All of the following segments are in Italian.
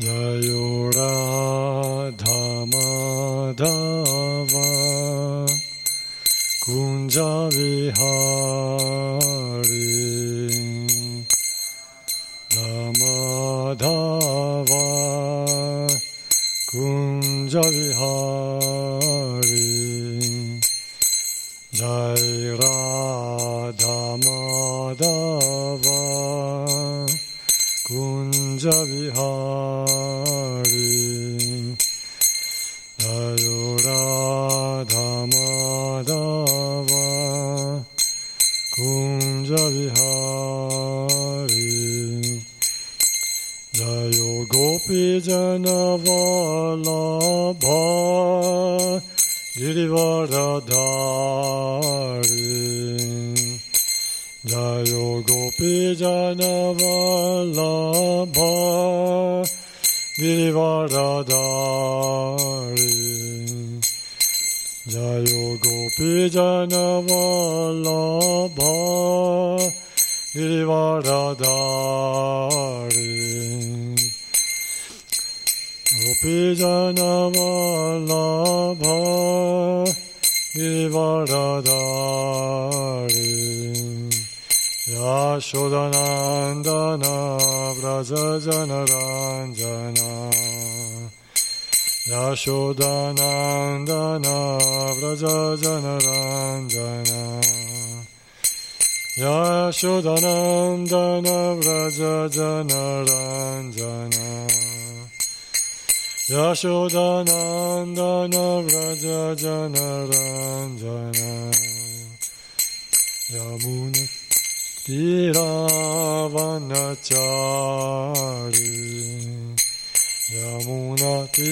Yeah.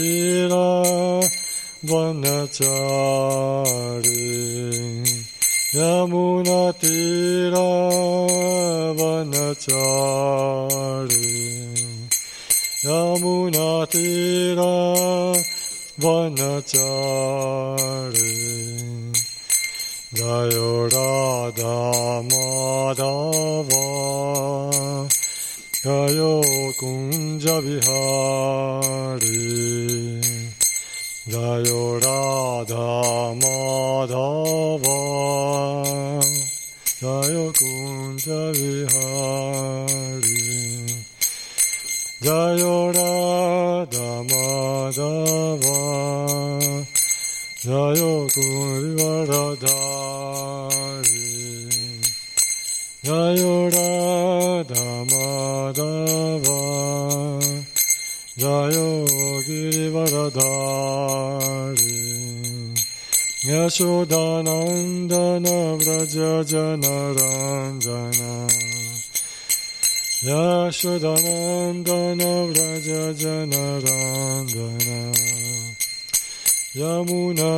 Shira Vanachari Yamuna Tira Vanachari Yamuna Tira Vanachari Jayo Radha Madhava. Jayo Kunja Vihari Jayo Radha Madhava Jayo Kunja Vihari Jayo Radha Madhava Jayo Gurivaradhari Jayo Radha Girivaradhari Yashodanandana Vraja Janaranjana Yashodanandana Vraja Janaranjana Yamuna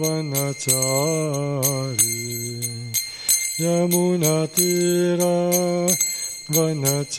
Vanachari Yamuna Vanachari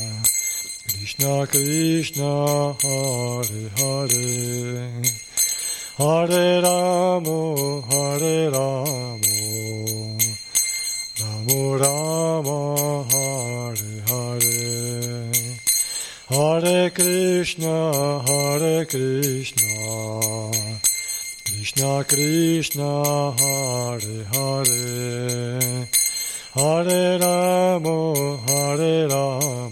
Krishna Krishna Hare Hare. Hare Rama Hare Rama Rama Rama Hare Hare. Hare Krishna Hare Krishna. Krishna Krishna Hare Hare. Hare Rama Hare Rama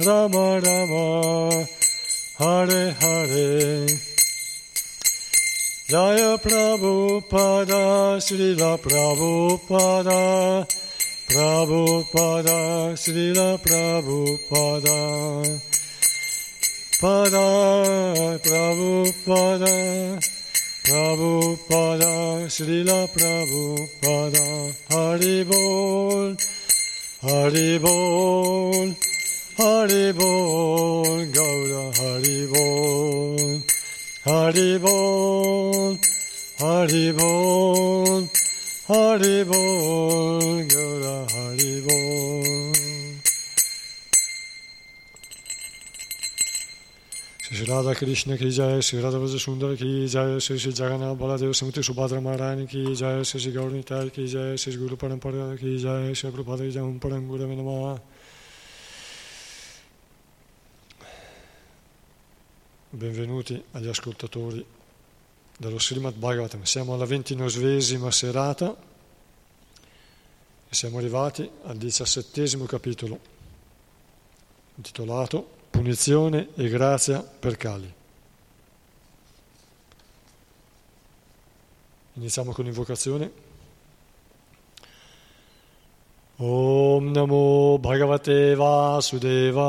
Rama Rama Hare Hare. Jaya Prabhupada Srila Prabhupada Prabhupada Srila Prabhupada. Pada Prabhupada Prabhupada Srila Prabhupada. Haribol Haribol Hari Bol, Gaura Hari Bol, Hari Bol, Hari Bol, Hari Bol, Gaura Hari Bol. Shri राधा कृष्ण की जय श्री राधा भज सुंदर की जय श्री श्री जगन्नाथ बलादेव समिति सुभद्रा महारानी की जय श्री श्री गौरी निताय की जय श्री गुरु परंपरा की जय श्री प्रभात जय परम गुरु नमः Benvenuti agli ascoltatori dello Srimad Bhagavatam. Siamo alla ventinovesima serata e siamo arrivati al diciassettesimo capitolo, intitolato Punizione e grazia per Kali. Iniziamo con l'invocazione. Om Namo Bhagavate Vasudevaya.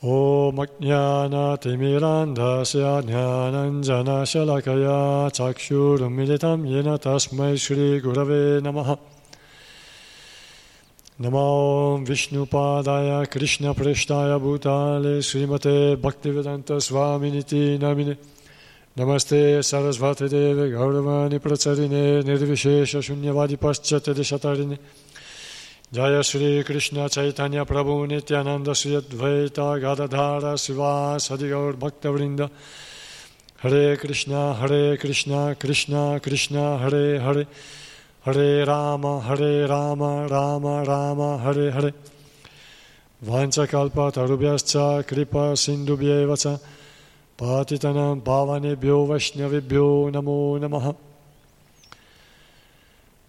Om Ajnana Timirandasya Jnananjana Shalakaya Chakshurumiditam Yena Tasmai Shri Gurave Namaha Namo Vishnupadaya Krishna Preshtaya Bhutale Srimate Bhaktivedanta Swaminiti Jaya Sri Krishna Chaitanya Prabhu Nityananda Sri Advaita Gadadhara Siva Sadigaur Bhakta Vrinda Hare Krishna, Hare Krishna, Krishna Krishna, Hare Hare, Hare Rama, Hare Rama, Rama Rama, Hare Hare. Vanchakalpa tarubhyascha kripa sindubhyevacha patitanam pavanebhyo vaishnavibhyo namo namaha.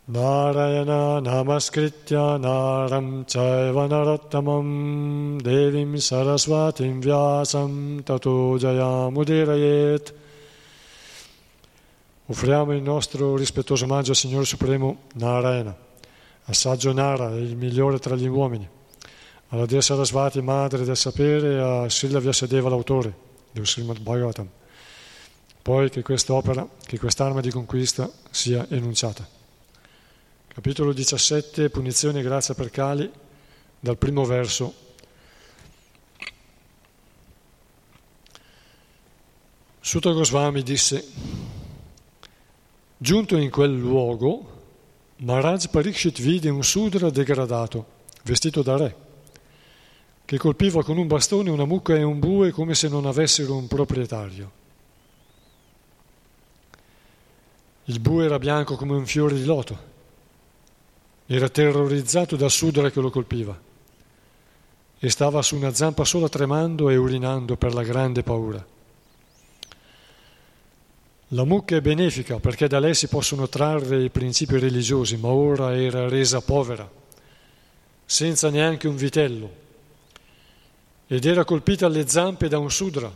Narayana namaskritya naram chaiva narottamam devim sarasvatim vyasam tato jayamudirayet. Offriamo il nostro rispettoso omaggio al Signore Supremo Narayana, al saggio Nara, il migliore tra gli uomini alla Dea Sarasvati, madre del sapere, e a Srila Vyasadeva, l'autore del Srimad Bhagavatam. Poi che quest'opera, che quest'arma di conquista sia enunciata. Capitolo 17, punizione e grazia per Kali, dal primo verso. Sutta Goswami disse, giunto in quel luogo, Maharaj Parikshit vide un sudra degradato, vestito da re che colpiva con un bastone una mucca e un bue come se non avessero un proprietario. Il bue era bianco come un fiore di loto, era terrorizzato dal sudore che lo colpiva e stava su una zampa sola tremando e urinando per la grande paura. La mucca è benefica perché da lei si possono trarre i principi religiosi, ma ora era resa povera, senza neanche un vitello ed era colpita alle zampe da un sudra.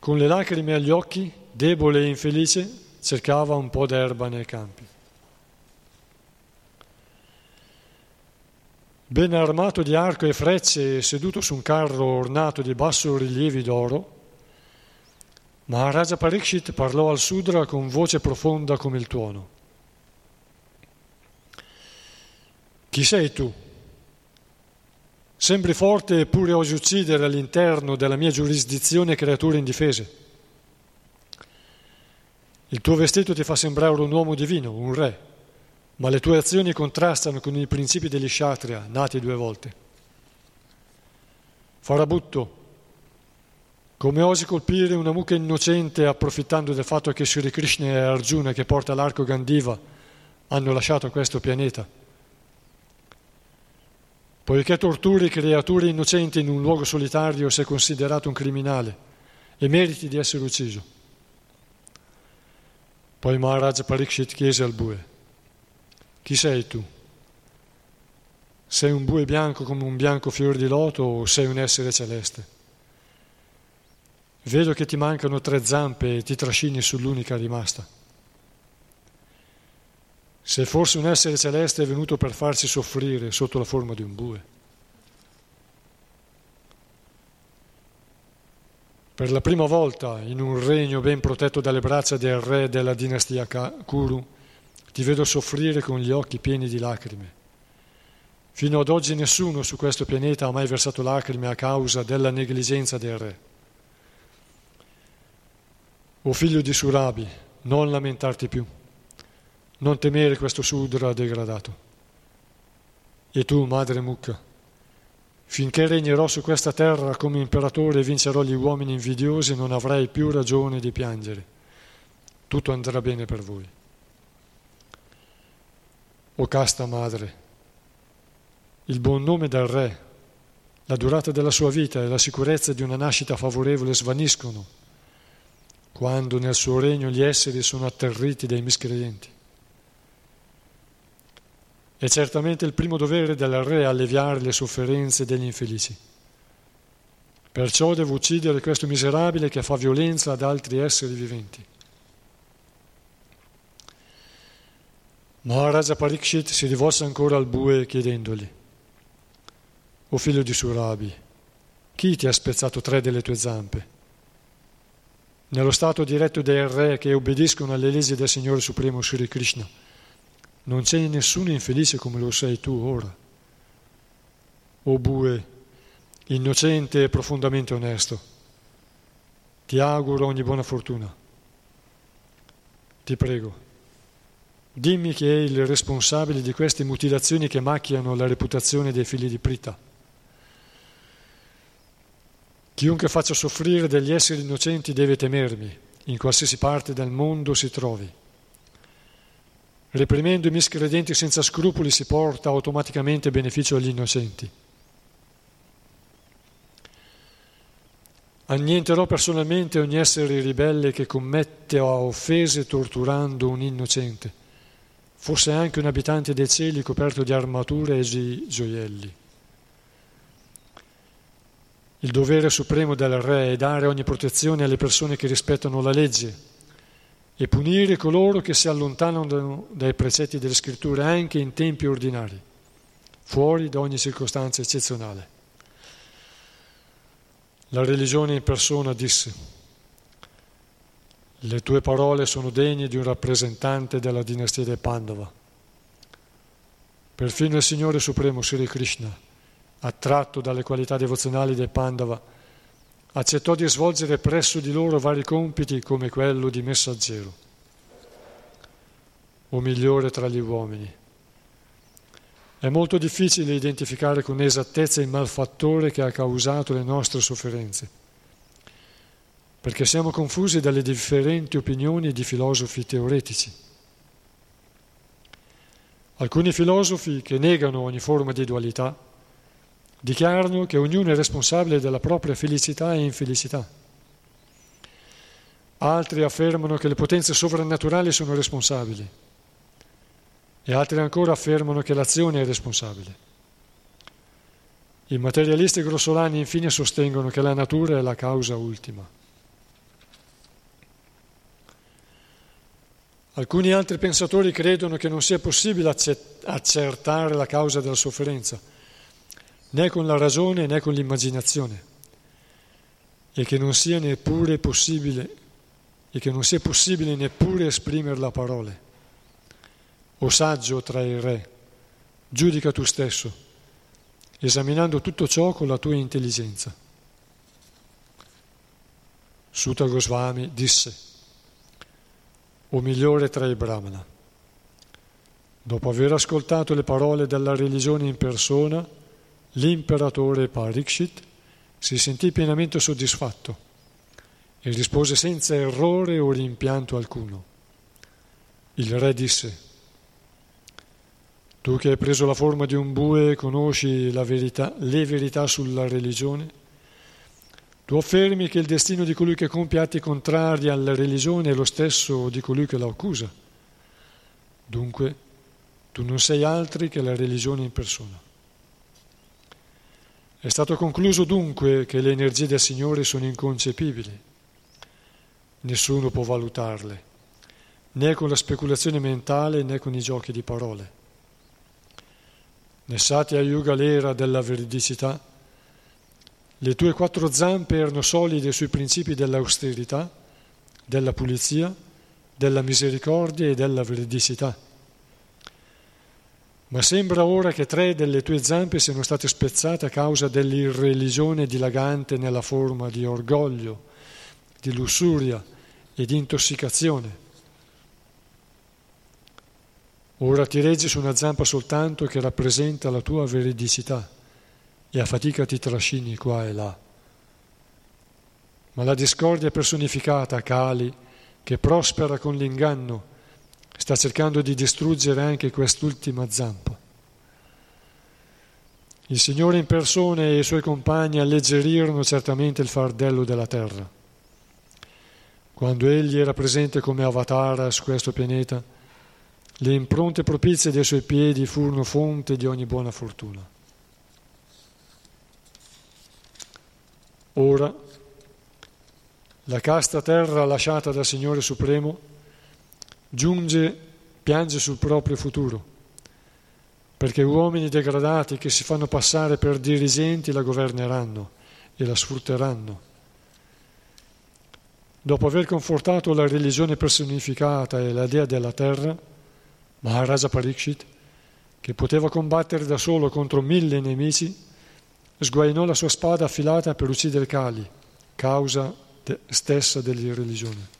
Con le lacrime agli occhi, debole e infelice, cercava un po' d'erba nei campi. Ben armato di arco e frecce e seduto su un carro ornato di basso rilievi d'oro, Maharaja Parikshit parlò al Sudra con voce profonda come il tuono. Chi sei tu? Sembri forte eppure osi uccidere all'interno della mia giurisdizione creature indifese. Il tuo vestito ti fa sembrare un uomo divino, un re, ma le tue azioni contrastano con i principi degli Kshatriya, nati due volte. Farabutto, come osi colpire una mucca innocente approfittando del fatto che Sri Krishna e Arjuna che porta l'arco Gandiva hanno lasciato questo pianeta? Poiché torturi creature innocenti in un luogo solitario sei considerato un criminale e meriti di essere ucciso. Poi Maharaj Parikshit chiese al bue, chi sei tu? Sei un bue bianco come un bianco fiore di loto o sei un essere celeste? Vedo che ti mancano tre zampe e ti trascini sull'unica rimasta. Se forse un essere celeste è venuto per farsi soffrire sotto la forma di un bue. Per la prima volta in un regno ben protetto dalle braccia del re della dinastia Kuru, ti vedo soffrire con gli occhi pieni di lacrime. Fino ad oggi nessuno su questo pianeta ha mai versato lacrime a causa della negligenza del re. O figlio di Surabi, non lamentarti più. Non temere questo sudra degradato. E tu, madre Mukha, finché regnerò su questa terra come imperatore e vincerò gli uomini invidiosi, non avrai più ragione di piangere. Tutto andrà bene per voi. O casta madre, il buon nome del re, la durata della sua vita e la sicurezza di una nascita favorevole svaniscono quando nel suo regno gli esseri sono atterriti dai miscredenti. È certamente il primo dovere del re alleviare le sofferenze degli infelici. Perciò devo uccidere questo miserabile che fa violenza ad altri esseri viventi. Maharaja Parikshit si rivolse ancora al bue chiedendogli, O figlio di Surabi, chi ti ha spezzato tre delle tue zampe? Nello stato diretto dei re che obbediscono alle leggi del Signore Supremo Sri Krishna, non c'è nessuno infelice come lo sei tu ora. O bue, innocente e profondamente onesto, ti auguro ogni buona fortuna. Ti prego, dimmi chi è il responsabile di queste mutilazioni che macchiano la reputazione dei figli di Prita. Chiunque faccia soffrire degli esseri innocenti deve temermi, in qualsiasi parte del mondo si trovi. Reprimendo i miscredenti senza scrupoli si porta automaticamente beneficio agli innocenti. Annienterò personalmente ogni essere ribelle che commette offese torturando un innocente, fosse anche un abitante dei cieli coperto di armature e gioielli. Il dovere supremo del Re è dare ogni protezione alle persone che rispettano la legge e punire coloro che si allontanano dai precetti delle scritture anche in tempi ordinari, fuori da ogni circostanza eccezionale. La religione in persona disse, le tue parole sono degne di un rappresentante della dinastia dei Pandava. Perfino il Signore Supremo Sri Krishna attratto dalle qualità devozionali dei Pandava, accettò di svolgere presso di loro vari compiti come quello di messaggero, o migliore tra gli uomini. È molto difficile identificare con esattezza il malfattore che ha causato le nostre sofferenze, perché siamo confusi dalle differenti opinioni di filosofi teoretici. Alcuni filosofi che negano ogni forma di dualità dichiarano che ognuno è responsabile della propria felicità e infelicità. Altri affermano che le potenze sovrannaturali sono responsabili e altri ancora affermano che l'azione è responsabile. I materialisti grossolani infine sostengono che la natura è la causa ultima. Alcuni altri pensatori credono che non sia possibile accertare la causa della sofferenza né con la ragione né con l'immaginazione e che non sia neppure possibile e che non sia possibile neppure esprimerla a parole. O saggio tra i re, giudica tu stesso, esaminando tutto ciò con la tua intelligenza. Sutta Goswami disse, o migliore tra i brahmana, dopo aver ascoltato le parole della religione in persona, L'imperatore Parikshit si sentì pienamente soddisfatto e rispose senza errore o rimpianto alcuno. Il re disse, tu che hai preso la forma di un bue conosci verità, le verità sulla religione, tu affermi che il destino di colui che compie atti contrari alla religione è lo stesso di colui che la accusa. Dunque, tu non sei altri che la religione in persona. È stato concluso dunque che le energie del Signore sono inconcepibili. Nessuno può valutarle, né con la speculazione mentale né con i giochi di parole. Nessati Yuga l'era della veridicità, le tue quattro zampe erano solide sui principi dell'austerità, della pulizia, della misericordia e della veridicità. Ma sembra ora che tre delle tue zampe siano state spezzate a causa dell'irreligione dilagante nella forma di orgoglio, di lussuria e di intossicazione. Ora ti reggi su una zampa soltanto che rappresenta la tua veridicità e a fatica ti trascini qua e là. Ma la discordia personificata, Kali, che prospera con l'inganno, sta cercando di distruggere anche quest'ultima zampa. Il Signore in persona e i suoi compagni alleggerirono certamente il fardello della terra. Quando egli era presente come avatara su questo pianeta, le impronte propizie dei suoi piedi furono fonte di ogni buona fortuna. Ora, la casta terra lasciata dal Signore Supremo giunge, piange sul proprio futuro, perché uomini degradati che si fanno passare per dirigenti la governeranno e la sfrutteranno. Dopo aver confortato la religione personificata e la dea della terra, Maharaja Parikshit, che poteva combattere da solo contro mille nemici, sguainò la sua spada affilata per uccidere Kali, causa de- stessa dell'irreligione.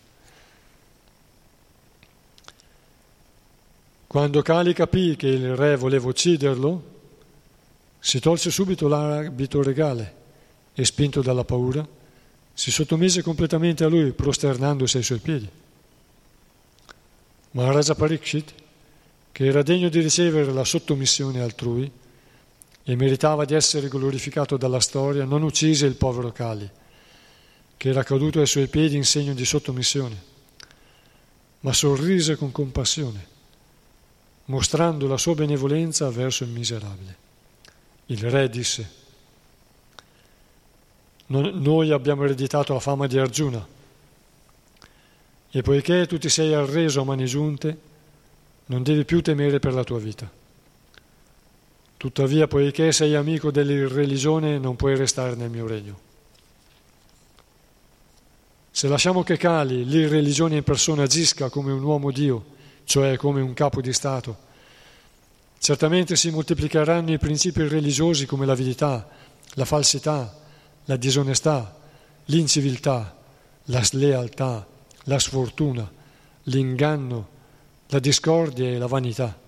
Quando Kali capì che il re voleva ucciderlo, si tolse subito l'abito regale e spinto dalla paura, si sottomise completamente a lui, prosternandosi ai suoi piedi. Maharaja Parikshit, che era degno di ricevere la sottomissione altrui e meritava di essere glorificato dalla storia, non uccise il povero Kali, che era caduto ai suoi piedi in segno di sottomissione, ma sorrise con compassione, mostrando la sua benevolenza verso il miserabile. Il re disse, noi abbiamo ereditato la fama di Arjuna e poiché tu ti sei arreso a mani giunte, non devi più temere per la tua vita. Tuttavia, poiché sei amico dell'irreligione, non puoi restare nel mio regno. Se lasciamo che Kali, l'irreligione in persona, agisca come un uomo Dio, cioè come un capo di Stato, certamente si moltiplicheranno i principi religiosi come l'avidità, la falsità, la disonestà, l'inciviltà, la slealtà, la sfortuna, l'inganno, la discordia e la vanità.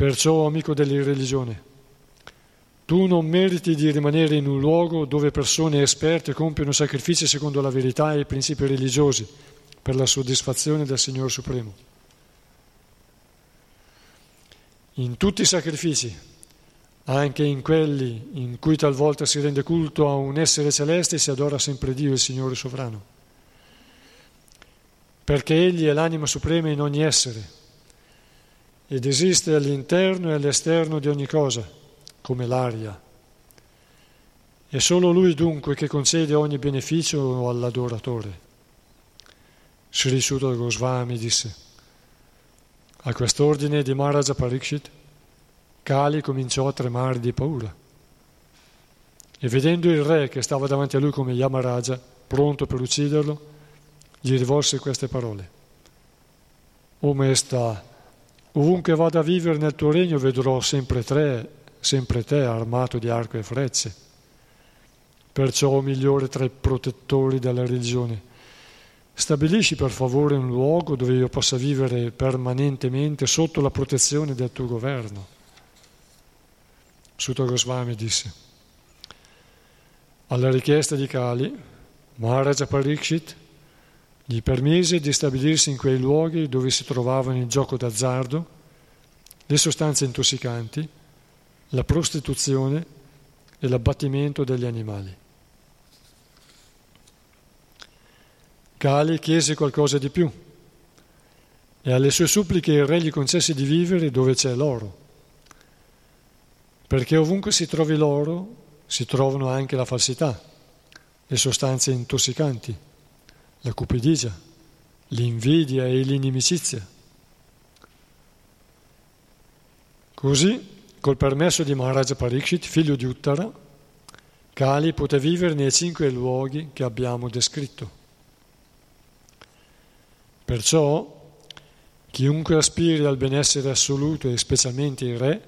Perciò, amico dell'irreligione, tu non meriti di rimanere in un luogo dove persone esperte compiono sacrifici secondo la verità e i principi religiosi per la soddisfazione del Signore Supremo. In tutti i sacrifici anche in quelli in cui talvolta si rende culto a un essere celeste si adora sempre Dio, il Signore sovrano, perché Egli è l'anima suprema in ogni essere ed esiste all'interno e all'esterno di ogni cosa, come l'aria. È solo Lui dunque che concede ogni beneficio all'adoratore. Sri Sudha Goswami disse, a quest'ordine di Maharaja Parikshit, Kali cominciò a tremare di paura. E vedendo il re che stava davanti a lui come Yamaraja, pronto per ucciderlo, gli rivolse queste parole. O maestà, ovunque vada a vivere nel tuo regno vedrò sempre te, sempre te armato di arco e frecce. Perciò, migliore tra i protettori della religione, stabilisci per favore un luogo dove io possa vivere permanentemente sotto la protezione del tuo governo. Sutta Goswami disse, alla richiesta di Kali, Maharaja Parikshit gli permise di stabilirsi in quei luoghi dove si trovavano il gioco d'azzardo, le sostanze intossicanti, la prostituzione e l'abbattimento degli animali. Kali chiese qualcosa di più e alle sue suppliche il re gli concesse di vivere dove c'è l'oro perché ovunque si trovi l'oro si trovano anche la falsità, le sostanze intossicanti, la cupidigia, l'invidia e l'inimicizia. Così, col permesso di Maharaja Parikshit, figlio di Uttara, Kali poté vivere nei cinque luoghi che abbiamo descritto. Perciò, chiunque aspiri al benessere assoluto e specialmente il re,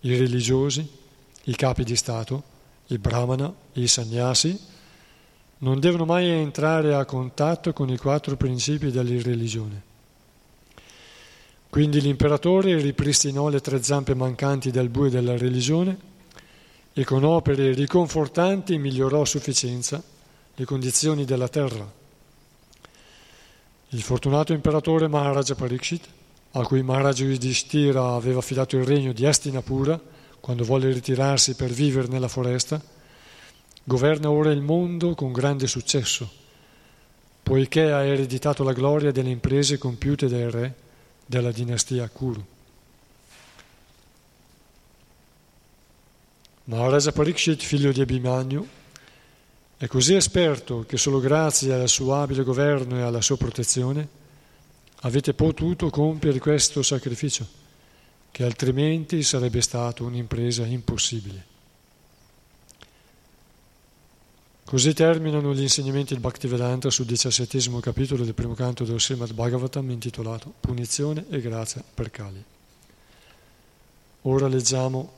i religiosi, i capi di Stato, i brahmana, i sannyasi, non devono mai entrare a contatto con i quattro principi dell'irreligione. Quindi l'imperatore ripristinò le tre zampe mancanti del bue della religione e con opere riconfortanti migliorò a sufficienza le condizioni della terra. Il fortunato imperatore Maharaja Parikshit a cui Maharaja Yudhishthira aveva affidato il regno di Astinapura quando volle ritirarsi per vivere nella foresta, governa ora il mondo con grande successo, poiché ha ereditato la gloria delle imprese compiute dai re della dinastia Kuru. Maharaja Parikshit, figlio di Abhimanyu, è così esperto che solo grazie al suo abile governo e alla sua protezione avete potuto compiere questo sacrificio, che altrimenti sarebbe stato un'impresa impossibile. Così terminano gli insegnamenti del Bhaktivedanta sul diciassettesimo capitolo del primo canto dello Srimad Bhagavatam intitolato Punizione e grazia per Kali. Ora leggiamo,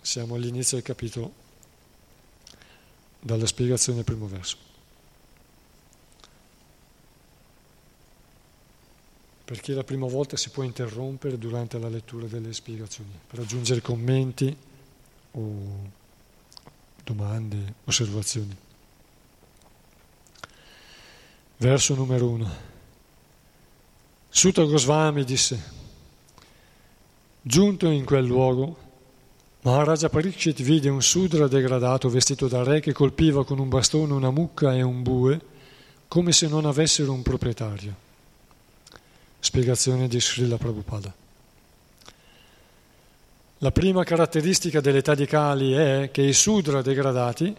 siamo all'inizio del capitolo, dalla spiegazione del primo verso. perché la prima volta si può interrompere durante la lettura delle spiegazioni per aggiungere commenti o domande, osservazioni. Verso numero uno. Sutta Goswami disse, giunto in quel luogo, Maharaja Parikshit vide un sudra degradato vestito da re che colpiva con un bastone una mucca e un bue come se non avessero un proprietario. Spiegazione di Srila Prabhupada. La prima caratteristica dell'età di Kali è che i sudra degradati,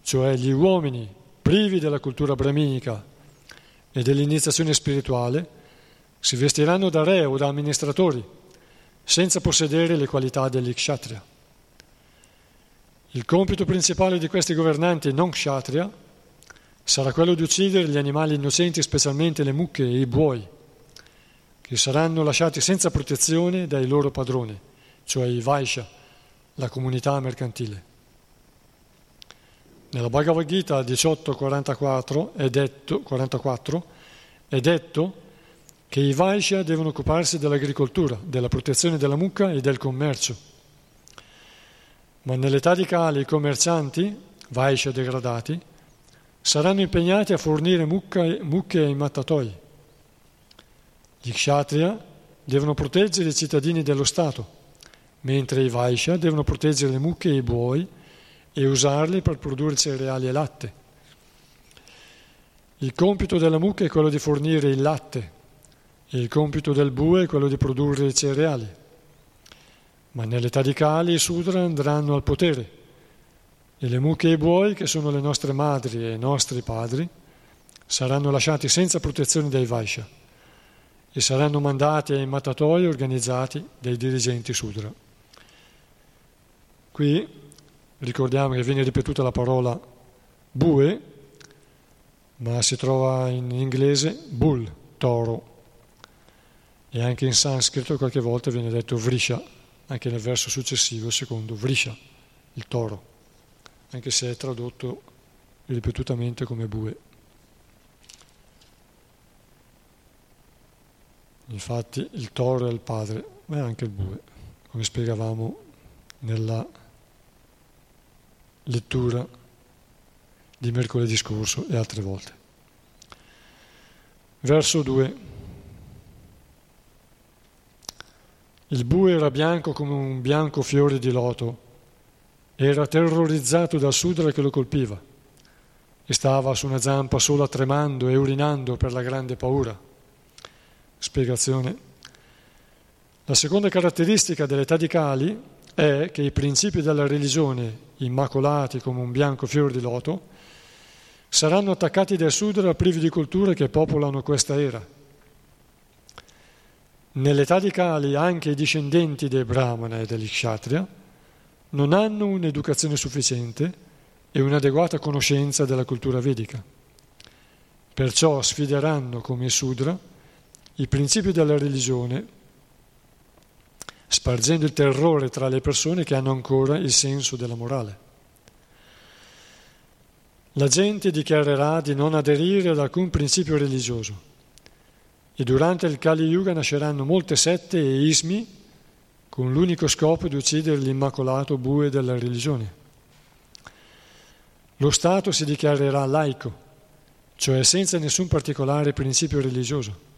cioè gli uomini privi della cultura brahminica e dell'iniziazione spirituale, si vestiranno da re o da amministratori, senza possedere le qualità degli kshatriya. Il compito principale di questi governanti non kshatriya sarà quello di uccidere gli animali innocenti, specialmente le mucche e i buoi, che saranno lasciati senza protezione dai loro padroni, cioè i Vaishya, la comunità mercantile. Nella Bhagavad Gita 18.44 è detto, 44, è detto che i Vaishya devono occuparsi dell'agricoltura, della protezione della mucca e del commercio ma nell'età di Kali i commercianti, Vaisha degradati, saranno impegnati a fornire mucche, mucche ai mattatoi. Gli kshatriya devono proteggere i cittadini dello Stato, mentre i Vaisha devono proteggere le mucche e i buoi e usarli per produrre cereali e latte. Il compito della mucca è quello di fornire il latte e il compito del bue è quello di produrre i cereali. Ma nell'età di Kali i Sudra andranno al potere e le mucche e i buoi, che sono le nostre madri e i nostri padri, saranno lasciati senza protezione dai Vaishya e saranno mandati ai mattatoi organizzati dai dirigenti Sudra. Qui ricordiamo che viene ripetuta la parola bue, ma si trova in inglese bull, toro, e anche in sanscrito qualche volta viene detto vrisha, anche nel verso successivo, secondo Vrisha, il toro, anche se è tradotto ripetutamente come bue. Infatti il toro è il padre, ma è anche il bue, come spiegavamo nella lettura di mercoledì scorso e altre volte. Verso 2. Il bue era bianco come un bianco fiore di loto, era terrorizzato dal sudra che lo colpiva e stava su una zampa sola tremando e urinando per la grande paura. Spiegazione. La seconda caratteristica dell'età di Kali è che i principi della religione, immacolati come un bianco fiore di loto, saranno attaccati dai sudra privi di culture che popolano questa era Nell'età di Kali anche i discendenti dei Brahmana e degli Kshatriya non hanno un'educazione sufficiente e un'adeguata conoscenza della cultura vedica. Perciò sfideranno come Sudra i principi della religione, spargendo il terrore tra le persone che hanno ancora il senso della morale. La gente dichiarerà di non aderire ad alcun principio religioso e durante il Kali Yuga nasceranno molte sette e ismi con l'unico scopo di uccidere l'immacolato bue della religione. Lo Stato si dichiarerà laico, cioè senza nessun particolare principio religioso,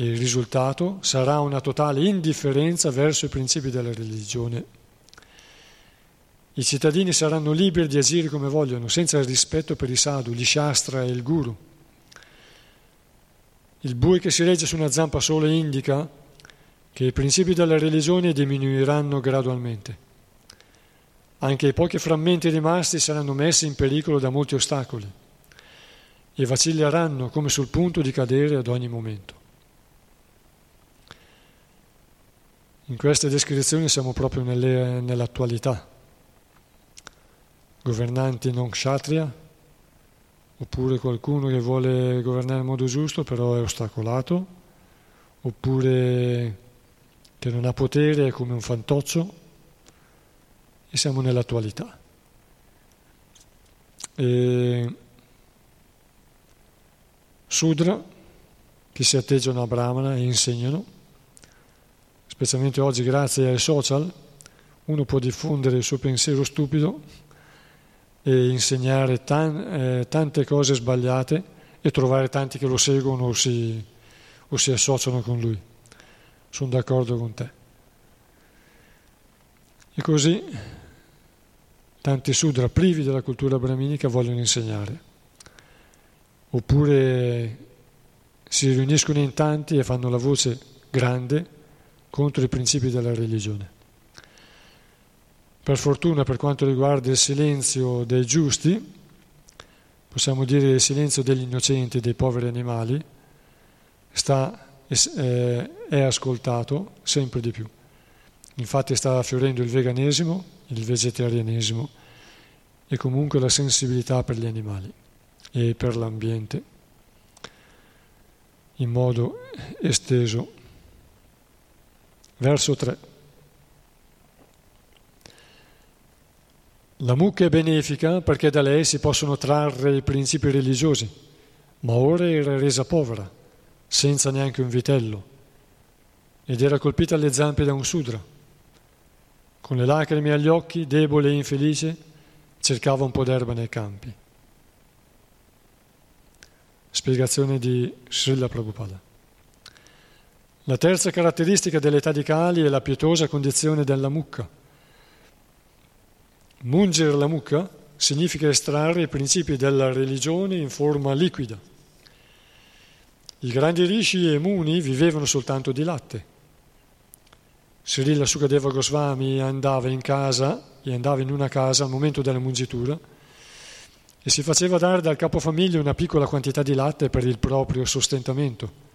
il risultato sarà una totale indifferenza verso i principi della religione. I cittadini saranno liberi di agire come vogliono, senza rispetto per i sadhu, gli shastra e il guru. Il bue che si regge su una zampa sola indica che i principi della religione diminuiranno gradualmente. Anche i pochi frammenti rimasti saranno messi in pericolo da molti ostacoli e vacilleranno come sul punto di cadere ad ogni momento. In queste descrizioni siamo proprio nelle, nell'attualità. Governanti non kshatriya, oppure qualcuno che vuole governare in modo giusto però è ostacolato, oppure che non ha potere è come un fantoccio e siamo nell'attualità. E Sudra, che si atteggiano a Brahmana e insegnano, specialmente oggi grazie ai social, uno può diffondere il suo pensiero stupido e insegnare tan, eh, tante cose sbagliate e trovare tanti che lo seguono o si, o si associano con lui. Sono d'accordo con te. E così tanti sudra privi della cultura brahminica vogliono insegnare. Oppure si riuniscono in tanti e fanno la voce grande contro i principi della religione. Per fortuna, per quanto riguarda il silenzio dei giusti, possiamo dire il silenzio degli innocenti, dei poveri animali, sta, eh, è ascoltato sempre di più. Infatti sta fiorendo il veganesimo, il vegetarianesimo e comunque la sensibilità per gli animali e per l'ambiente in modo esteso. Verso 3. La mucca è benefica perché da lei si possono trarre i principi religiosi, ma ora era resa povera, senza neanche un vitello, ed era colpita alle zampe da un sudra. Con le lacrime agli occhi, debole e infelice, cercava un po' d'erba nei campi. Spiegazione di Srila Prabhupada. La terza caratteristica dell'età di Kali è la pietosa condizione della mucca. Mungere la mucca significa estrarre i principi della religione in forma liquida. I grandi rishi e muni vivevano soltanto di latte. Srila Sukadeva Goswami andava in casa, e andava in una casa al momento della mungitura e si faceva dare dal capofamiglia una piccola quantità di latte per il proprio sostentamento.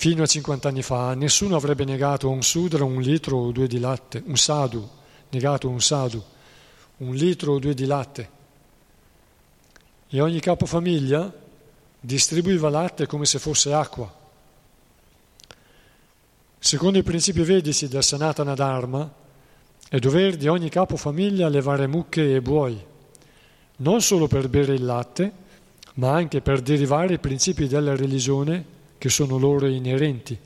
Fino a 50 anni fa nessuno avrebbe negato a un sudra un litro o due di latte, un sadu, negato un sadu, un litro o due di latte. E ogni capofamiglia distribuiva latte come se fosse acqua. Secondo i principi vedici del Sanatana Dharma, è dovere di ogni capofamiglia allevare mucche e buoi, non solo per bere il latte, ma anche per derivare i principi della religione che sono loro inerenti.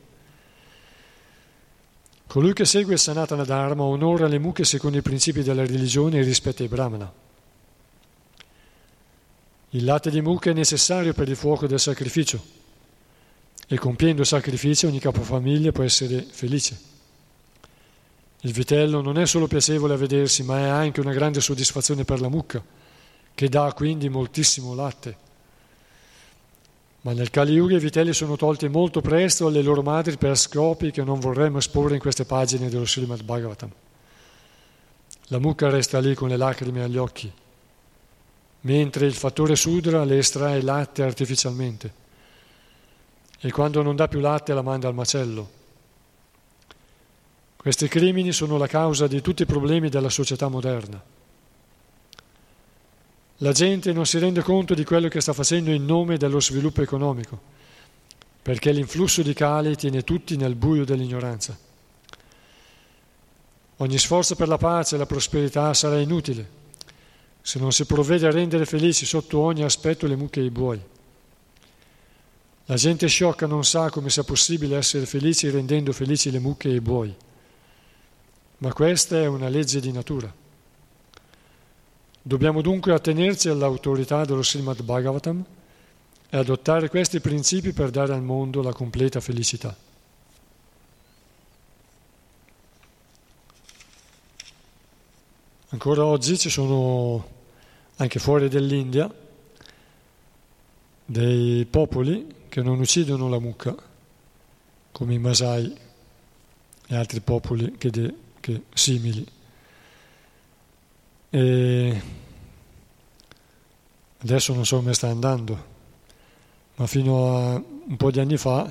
Colui che segue Sanatana Dharma onora le mucche secondo i principi della religione e rispetta i Brahmana. Il latte di mucca è necessario per il fuoco del sacrificio e compiendo sacrificio ogni capofamiglia può essere felice. Il vitello non è solo piacevole a vedersi, ma è anche una grande soddisfazione per la mucca, che dà quindi moltissimo latte. Ma nel Kali Yuga i vitelli sono tolti molto presto alle loro madri per scopi che non vorremmo esporre in queste pagine dello Srimad Bhagavatam. La mucca resta lì con le lacrime agli occhi, mentre il fattore sudra le estrae latte artificialmente e quando non dà più latte la manda al macello. Questi crimini sono la causa di tutti i problemi della società moderna. La gente non si rende conto di quello che sta facendo in nome dello sviluppo economico, perché l'influsso di Kali tiene tutti nel buio dell'ignoranza. Ogni sforzo per la pace e la prosperità sarà inutile se non si provvede a rendere felici sotto ogni aspetto le mucche e i buoi. La gente sciocca non sa come sia possibile essere felici rendendo felici le mucche e i buoi, ma questa è una legge di natura. Dobbiamo dunque attenerci all'autorità dello Srimad Bhagavatam e adottare questi principi per dare al mondo la completa felicità. Ancora oggi ci sono, anche fuori dell'India, dei popoli che non uccidono la mucca, come i Masai e altri popoli che de, che simili. E adesso non so come sta andando, ma fino a un po' di anni fa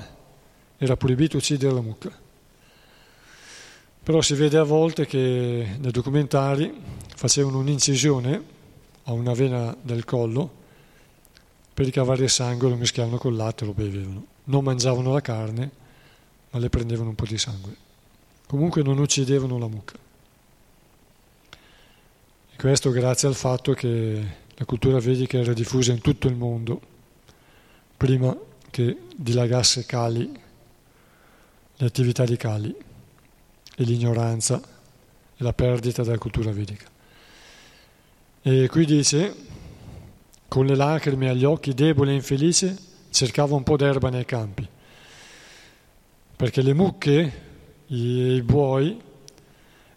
era proibito uccidere la mucca. Però si vede a volte che nei documentari facevano un'incisione a una vena del collo per ricavare il sangue, lo mischiavano col latte e lo bevevano. Non mangiavano la carne, ma le prendevano un po' di sangue. Comunque non uccidevano la mucca. Questo grazie al fatto che la cultura vedica era diffusa in tutto il mondo prima che dilagasse Kali, le attività di Kali e l'ignoranza e la perdita della cultura vedica. E qui dice, con le lacrime agli occhi, debole e infelice, cercava un po' d'erba nei campi, perché le mucche, i, buoi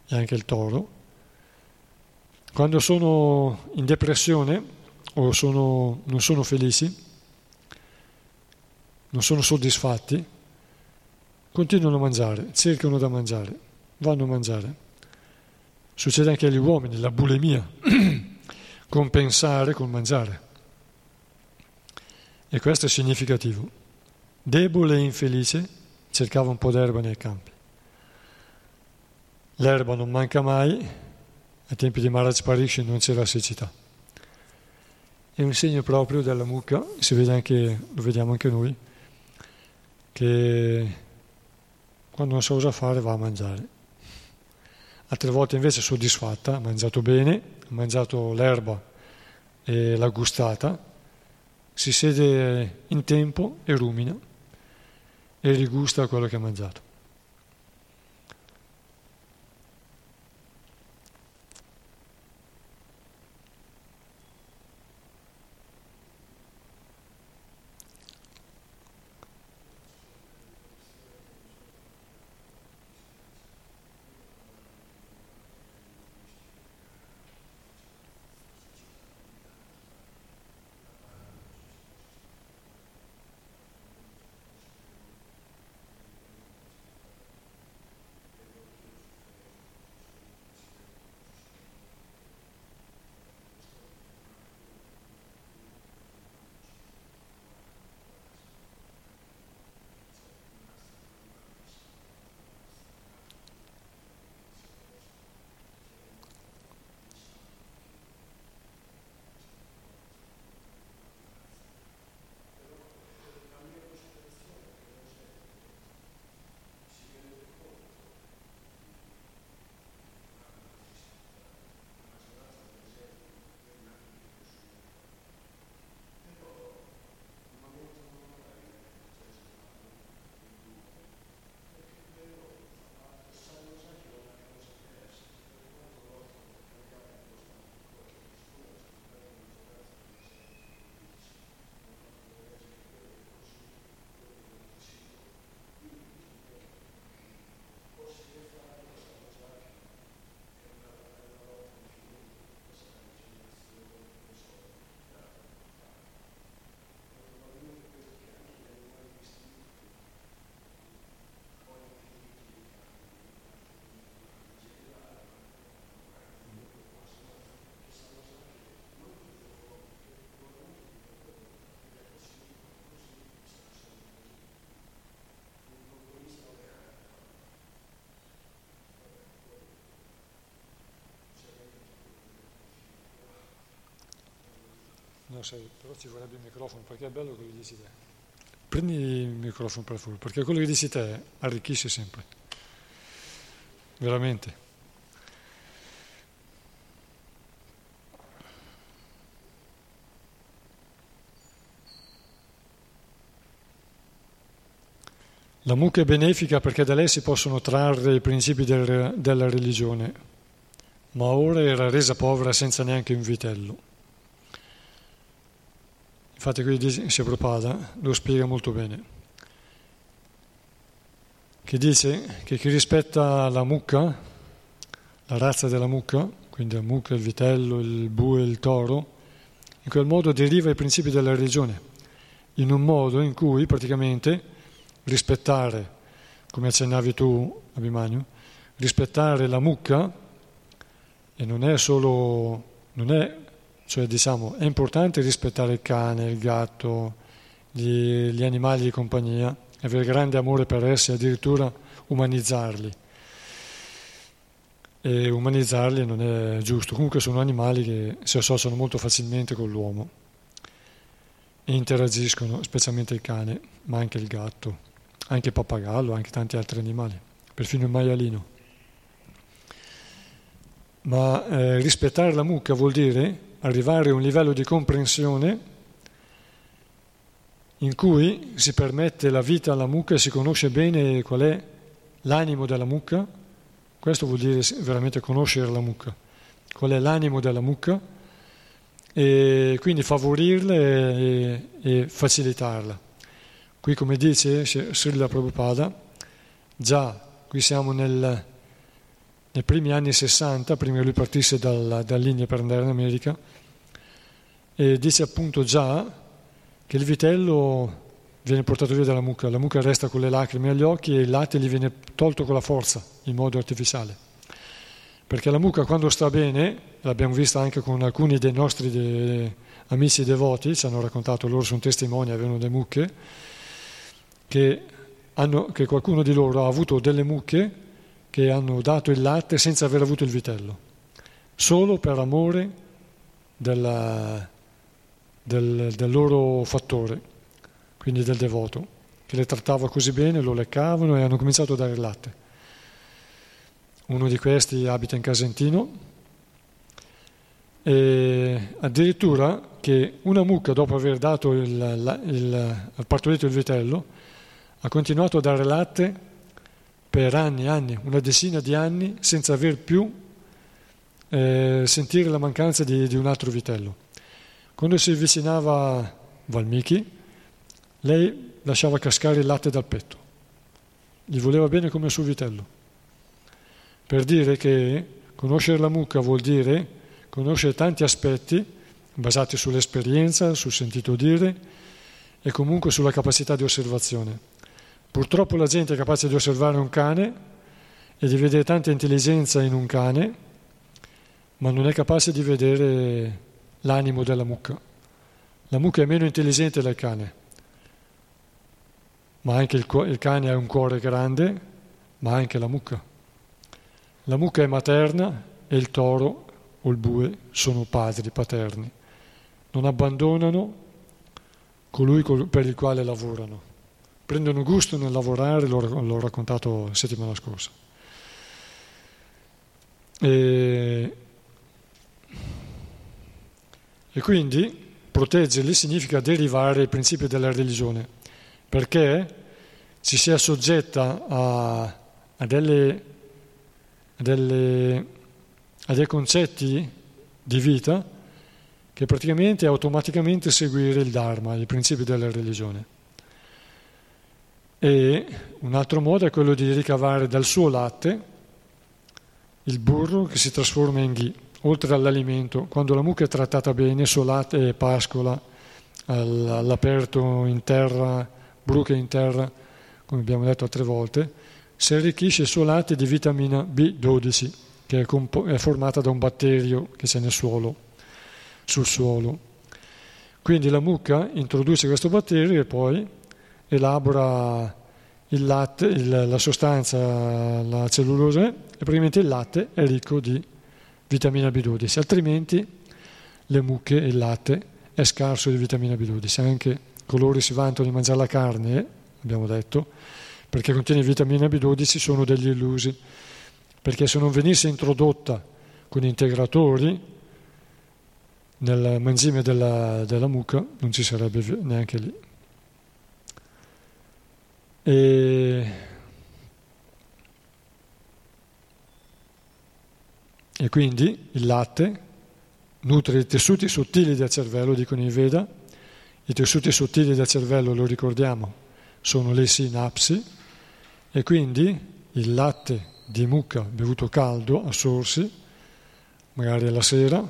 e anche il toro, quando sono in depressione o sono, non sono felici, non sono soddisfatti, continuano a mangiare, cercano da mangiare, vanno a mangiare. Succede anche agli uomini, la bulimia. compensare col mangiare. E questo è significativo. Debole e infelice cercava un po' d'erba nei campi. L'erba non manca mai, ai tempi di Maharaj Parishi non c'era siccità. È un segno proprio della mucca, anche, lo vediamo anche noi, che quando non sa cosa fare va a mangiare. Altre volte invece è soddisfatta, ha mangiato bene, ha mangiato l'erba e l'ha gustata, si siede in tempo e rumina e rigusta quello che ha mangiato. No, sai, però ci vorrebbe il microfono perché è bello quello che dici te. Prendi il microfono per favore, perché quello che dici te arricchisce sempre. Veramente. La mucca è benefica perché da lei si possono trarre i principi del, della religione, ma ora era resa povera senza neanche un vitello. Infatti qui Prabhupada lo spiega molto bene, che dice che chi rispetta la mucca, la razza della mucca, quindi la mucca, il vitello, il bue, il toro, in quel modo deriva i principi della religione, in un modo in cui praticamente rispettare, come accennavi tu Abhimanyu, rispettare la mucca, e non è solo, non è cioè diciamo è importante rispettare il cane, il gatto, gli, gli animali di compagnia, avere grande amore per essi, addirittura umanizzarli. E umanizzarli non è giusto, comunque sono animali che si associano molto facilmente con l'uomo e interagiscono, specialmente il cane, ma anche il gatto, anche il pappagallo, anche tanti altri animali, perfino il maialino. Ma eh, rispettare la mucca vuol dire arrivare a un livello di comprensione in cui si permette la vita alla mucca e si conosce bene qual è l'animo della mucca, questo vuol dire veramente conoscere la mucca, qual è l'animo della mucca e quindi favorirla e, e facilitarla. Qui come dice Srila Prabhupada, già qui siamo nel, nei primi anni 60, prima che lui partisse dal, dall'India per andare in America, e dice appunto già che il vitello viene portato via dalla mucca, la mucca resta con le lacrime agli occhi e il latte gli viene tolto con la forza, in modo artificiale. Perché la mucca quando sta bene, l'abbiamo vista anche con alcuni dei nostri de, amici devoti, ci hanno raccontato, loro sono testimoni, avevano delle mucche, che, hanno, che qualcuno di loro ha avuto delle mucche che hanno dato il latte senza aver avuto il vitello, solo per amore della, del, del loro fattore, quindi del devoto, che le trattava così bene, lo leccavano e hanno cominciato a dare il latte. Uno di questi abita in Casentino e addirittura che una mucca dopo aver dato il, il, il, partorito il vitello ha continuato a dare latte per anni, anni, una decina di anni senza aver più eh, sentire la mancanza di, di un altro vitello. Quando si avvicinava Valmiki, lei lasciava cascare il latte dal petto. Gli voleva bene come il suo vitello. Per dire che conoscere la mucca vuol dire conoscere tanti aspetti basati sull'esperienza, sul sentito dire e comunque sulla capacità di osservazione. Purtroppo la gente è capace di osservare un cane e di vedere tanta intelligenza in un cane, ma non è capace di vedere l'animo della mucca. La mucca è meno intelligente del cane, ma anche il, il cane ha un cuore grande, ma anche la mucca. La mucca è materna e il toro o il bue sono padri paterni. Non abbandonano colui per il quale lavorano. Prendono gusto nel lavorare, l'ho, l'ho raccontato settimana scorsa. E e quindi proteggerli significa derivare i principi della religione, perché ci si assoggetta a, a, delle, a, delle, a dei concetti di vita che praticamente automaticamente seguire il Dharma, i principi della religione. E un altro modo è quello di ricavare dal suo latte il burro che si trasforma in ghee oltre all'alimento, quando la mucca è trattata bene, solata e pascola all'aperto in terra, bruche in terra, come abbiamo detto altre volte, si arricchisce latte di vitamina B12, che è, compo- è formata da un batterio che c'è nel suolo, sul suolo. Quindi la mucca introduce questo batterio e poi elabora il latte, il, la sostanza, la cellulosa, e praticamente il latte è ricco di vitamina B12, altrimenti le mucche e il latte è scarso di vitamina B12. Anche coloro si vantano di mangiare la carne, abbiamo detto, perché contiene vitamina B12 sono degli illusi, perché se non venisse introdotta con integratori nel mangime della, della mucca non ci sarebbe neanche lì. E E quindi il latte nutre i tessuti sottili del cervello, dicono i Veda. I tessuti sottili del cervello, lo ricordiamo, sono le sinapsi e quindi il latte di mucca bevuto caldo a sorsi, magari alla sera,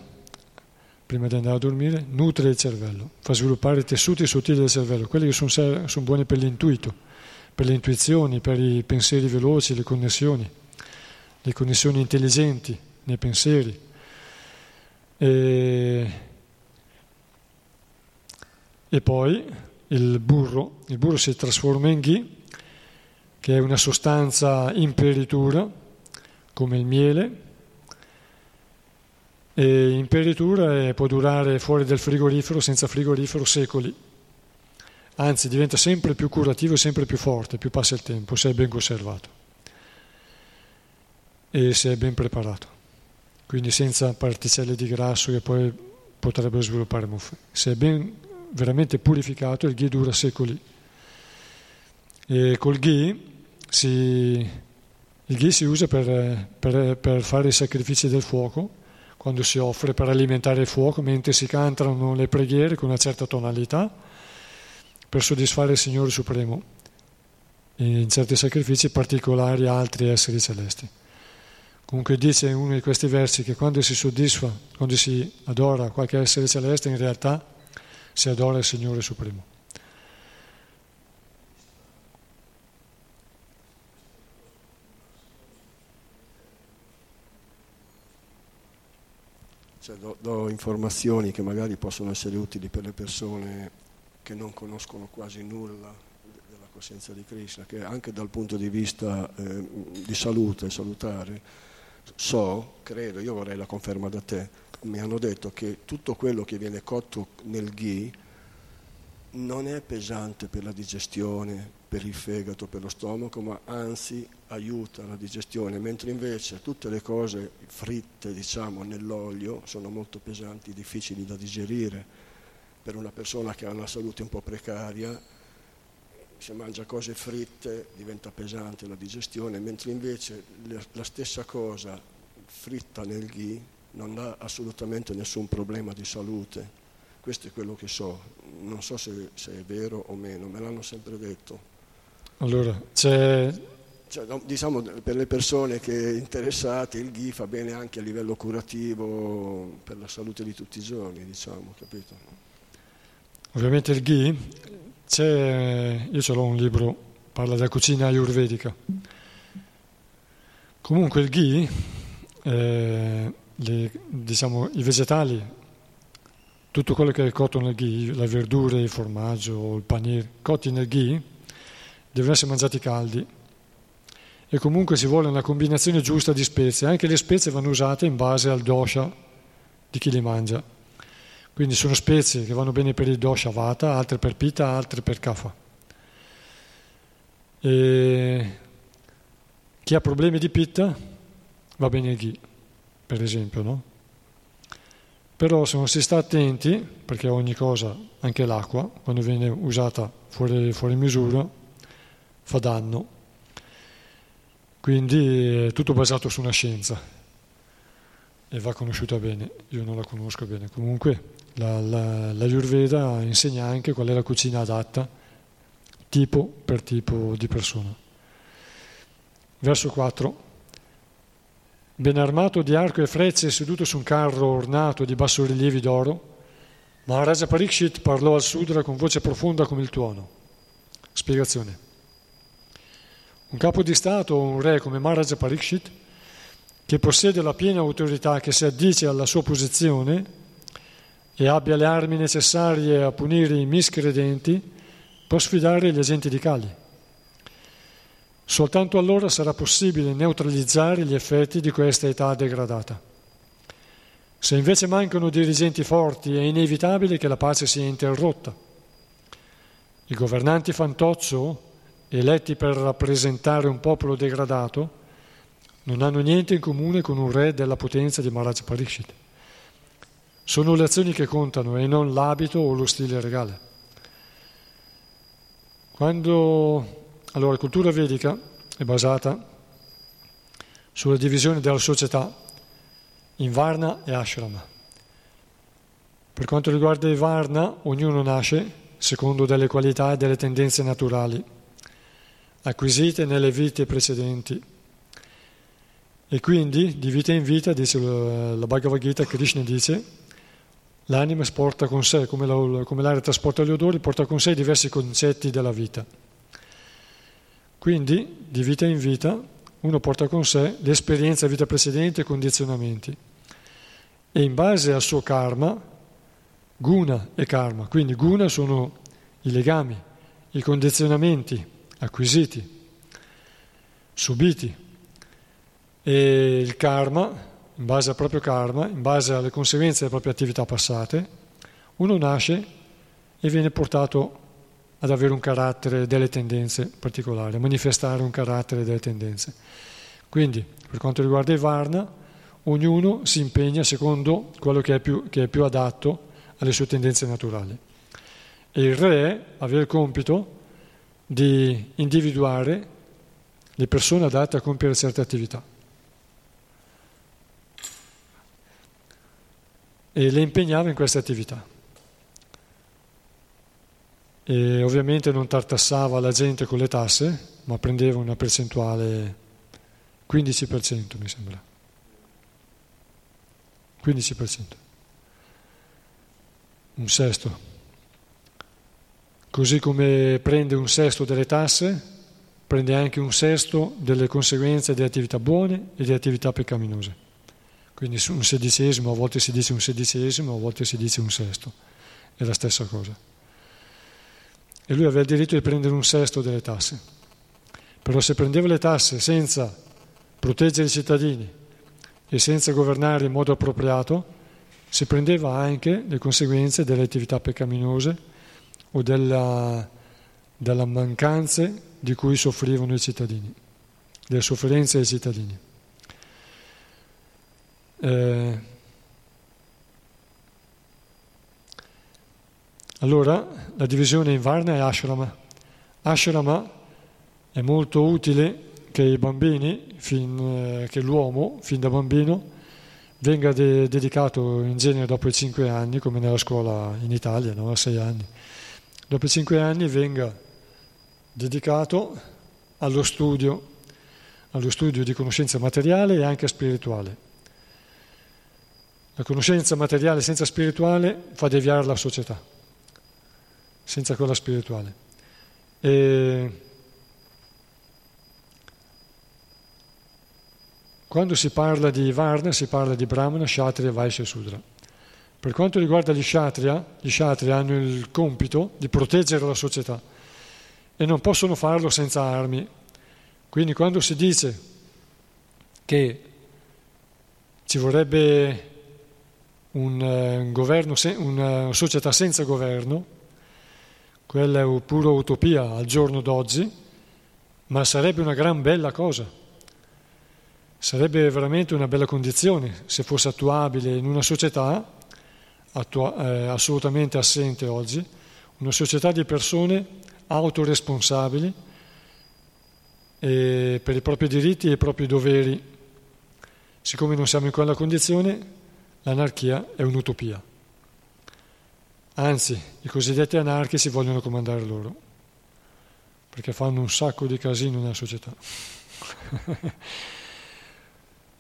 prima di andare a dormire, nutre il cervello, fa sviluppare i tessuti sottili del cervello, quelli che sono, sono buoni per l'intuito, per le intuizioni, per i pensieri veloci, le connessioni, le connessioni intelligenti nei pensieri. E, e poi il burro, il burro si trasforma in ghee, che è una sostanza imperitura, come il miele, e imperitura può durare fuori del frigorifero, senza frigorifero, secoli. Anzi, diventa sempre più curativo e sempre più forte, più passa il tempo, se è ben conservato e se è ben preparato quindi senza particelle di grasso che poi potrebbero sviluppare muffe. Se è ben veramente purificato, il ghi dura secoli. E col ghi si, il ghi si usa per, per, per fare i sacrifici del fuoco, quando si offre per alimentare il fuoco, mentre si cantano le preghiere con una certa tonalità, per soddisfare il Signore Supremo, in certi sacrifici particolari a altri esseri celesti. Comunque dice in uno di questi versi che quando si soddisfa, quando si adora qualche essere celeste, in realtà si adora il Signore Supremo. Cioè, do, do, informazioni che magari possono essere utili per le persone che non conoscono quasi nulla della coscienza di Krishna, che anche dal punto di vista eh, di salute, salutare, so, credo, io vorrei la conferma da te, mi hanno detto che tutto quello che viene cotto nel ghee non è pesante per la digestione, per il fegato, per lo stomaco, ma anzi aiuta la digestione, mentre invece tutte le cose fritte, diciamo, nell'olio sono molto pesanti, difficili da digerire. Per una persona che ha una salute un po' precaria, se mangia cose fritte diventa pesante la digestione, mentre invece la stessa cosa fritta nel ghee non ha assolutamente nessun problema di salute. Questo è quello che so, non so se, se è vero o meno, me l'hanno sempre detto. Allora, c'è... Cioè, diciamo, per le persone che interessate il ghee fa bene anche a livello curativo per la salute di tutti i giorni, diciamo, capito? Ovviamente il ghee c'è, io ce l'ho un libro, parla della cucina ayurvedica. Comunque il ghee, eh, le, diciamo, i vegetali, tutto quello che è cotto nel ghee, le verdure, il formaggio, il panir, cotti nel ghee, devono essere mangiati caldi. E comunque si vuole una combinazione giusta di spezie. Anche le spezie vanno usate in base al dosha di chi li mangia. Quindi sono spezie che vanno bene per il dosha vata, altre per pita, altre per kapha. E chi ha problemi di pitta va bene il ghee, per esempio, no? Però se non si sta attenti, perché ogni cosa, anche l'acqua, quando viene usata fuori, fuori misura, fa danno. Quindi è tutto basato su una scienza e va conosciuta bene, io non la conosco bene. Comunque la, la, l'Ayurveda insegna anche qual è la cucina adatta, tipo per tipo di persona. Verso 4. Ben armato di arco e frecce seduto su un carro ornato di bassorilievi d'oro, Maharaja Parikshit parlò al Sudra con voce profonda come il tuono. Spiegazione. Un capo di Stato o un re come Maharaja Parikshit, che possiede la piena autorità che si addice alla sua posizione, e abbia le armi necessarie a punire i miscredenti, può sfidare gli agenti di Kali. Soltanto allora sarà possibile neutralizzare gli effetti di questa età degradata. Se invece mancano dirigenti forti, è inevitabile che la pace sia interrotta. I governanti fantozzo, eletti per rappresentare un popolo degradato, non hanno niente in comune con un re della potenza di Maharaj Parikshit. Sono le azioni che contano e non l'abito o lo stile regale. Quando allora la cultura vedica è basata sulla divisione della società in Varna e Ashrama. Per quanto riguarda i Varna, ognuno nasce secondo delle qualità e delle tendenze naturali, acquisite nelle vite precedenti. E quindi, di vita in vita, dice la Bhagavad Gita, Krishna dice, L'anima porta con sé, come, la, come l'aria trasporta gli odori, porta con sé diversi concetti della vita. Quindi, di vita in vita, uno porta con sé l'esperienza vita precedente e condizionamenti. E in base al suo karma, guna e karma, quindi guna sono i legami, i condizionamenti acquisiti, subiti, e il karma in base al proprio karma, in base alle conseguenze delle proprie attività passate, uno nasce e viene portato ad avere un carattere delle tendenze particolari, a manifestare un carattere delle tendenze. Quindi, per quanto riguarda i Varna, ognuno si impegna secondo quello che è più, che è più adatto alle sue tendenze naturali. e il re aveva il compito di individuare le persone adatte a compiere certe attività. E le impegnava in queste attività. E ovviamente non tartassava la gente con le tasse, ma prendeva una percentuale 15% mi sembra. 15%. Un sesto. Così come prende un sesto delle tasse, prende anche un sesto delle conseguenze di attività buone e di attività peccaminose. Quindi un sedicesimo, a volte si dice un sedicesimo, a volte si dice un sesto. È la stessa cosa. E lui aveva il diritto di prendere un sesto delle tasse. Però se prendeva le tasse senza proteggere i cittadini e senza governare in modo appropriato, si prendeva anche le conseguenze delle attività peccaminose o della, della mancanza di cui soffrivano i cittadini, delle sofferenze dei cittadini. Eh, allora, la divisione in Varna e Ashrama. Ashrama è molto utile che i bambini, fin, eh, che l'uomo, fin da bambino, venga de- dedicato in genere dopo i cinque anni, come nella scuola in Italia, no? a sei anni dopo cinque anni venga dedicato allo studio, allo studio di conoscenza materiale e anche spirituale. La conoscenza materiale senza spirituale fa deviare la società, senza quella spirituale. E quando si parla di Varna si parla di Brahmana, Kshatriya, Vaishya e Sudra. Per quanto riguarda gli Kshatriya, gli Kshatriya hanno il compito di proteggere la società e non possono farlo senza armi. Quindi quando si dice che ci vorrebbe eh, un governo, una società senza governo, quella è pura utopia al giorno d'oggi, ma sarebbe una gran bella cosa. Sarebbe veramente una bella condizione se fosse attuabile in una società attua- eh, assolutamente assente oggi, una società di persone autoresponsabili per i propri diritti e i propri doveri. Siccome non siamo in quella condizione, l'anarchia è un'utopia. Anzi, i cosiddetti anarchici vogliono comandare loro, perché fanno un sacco di casino nella società.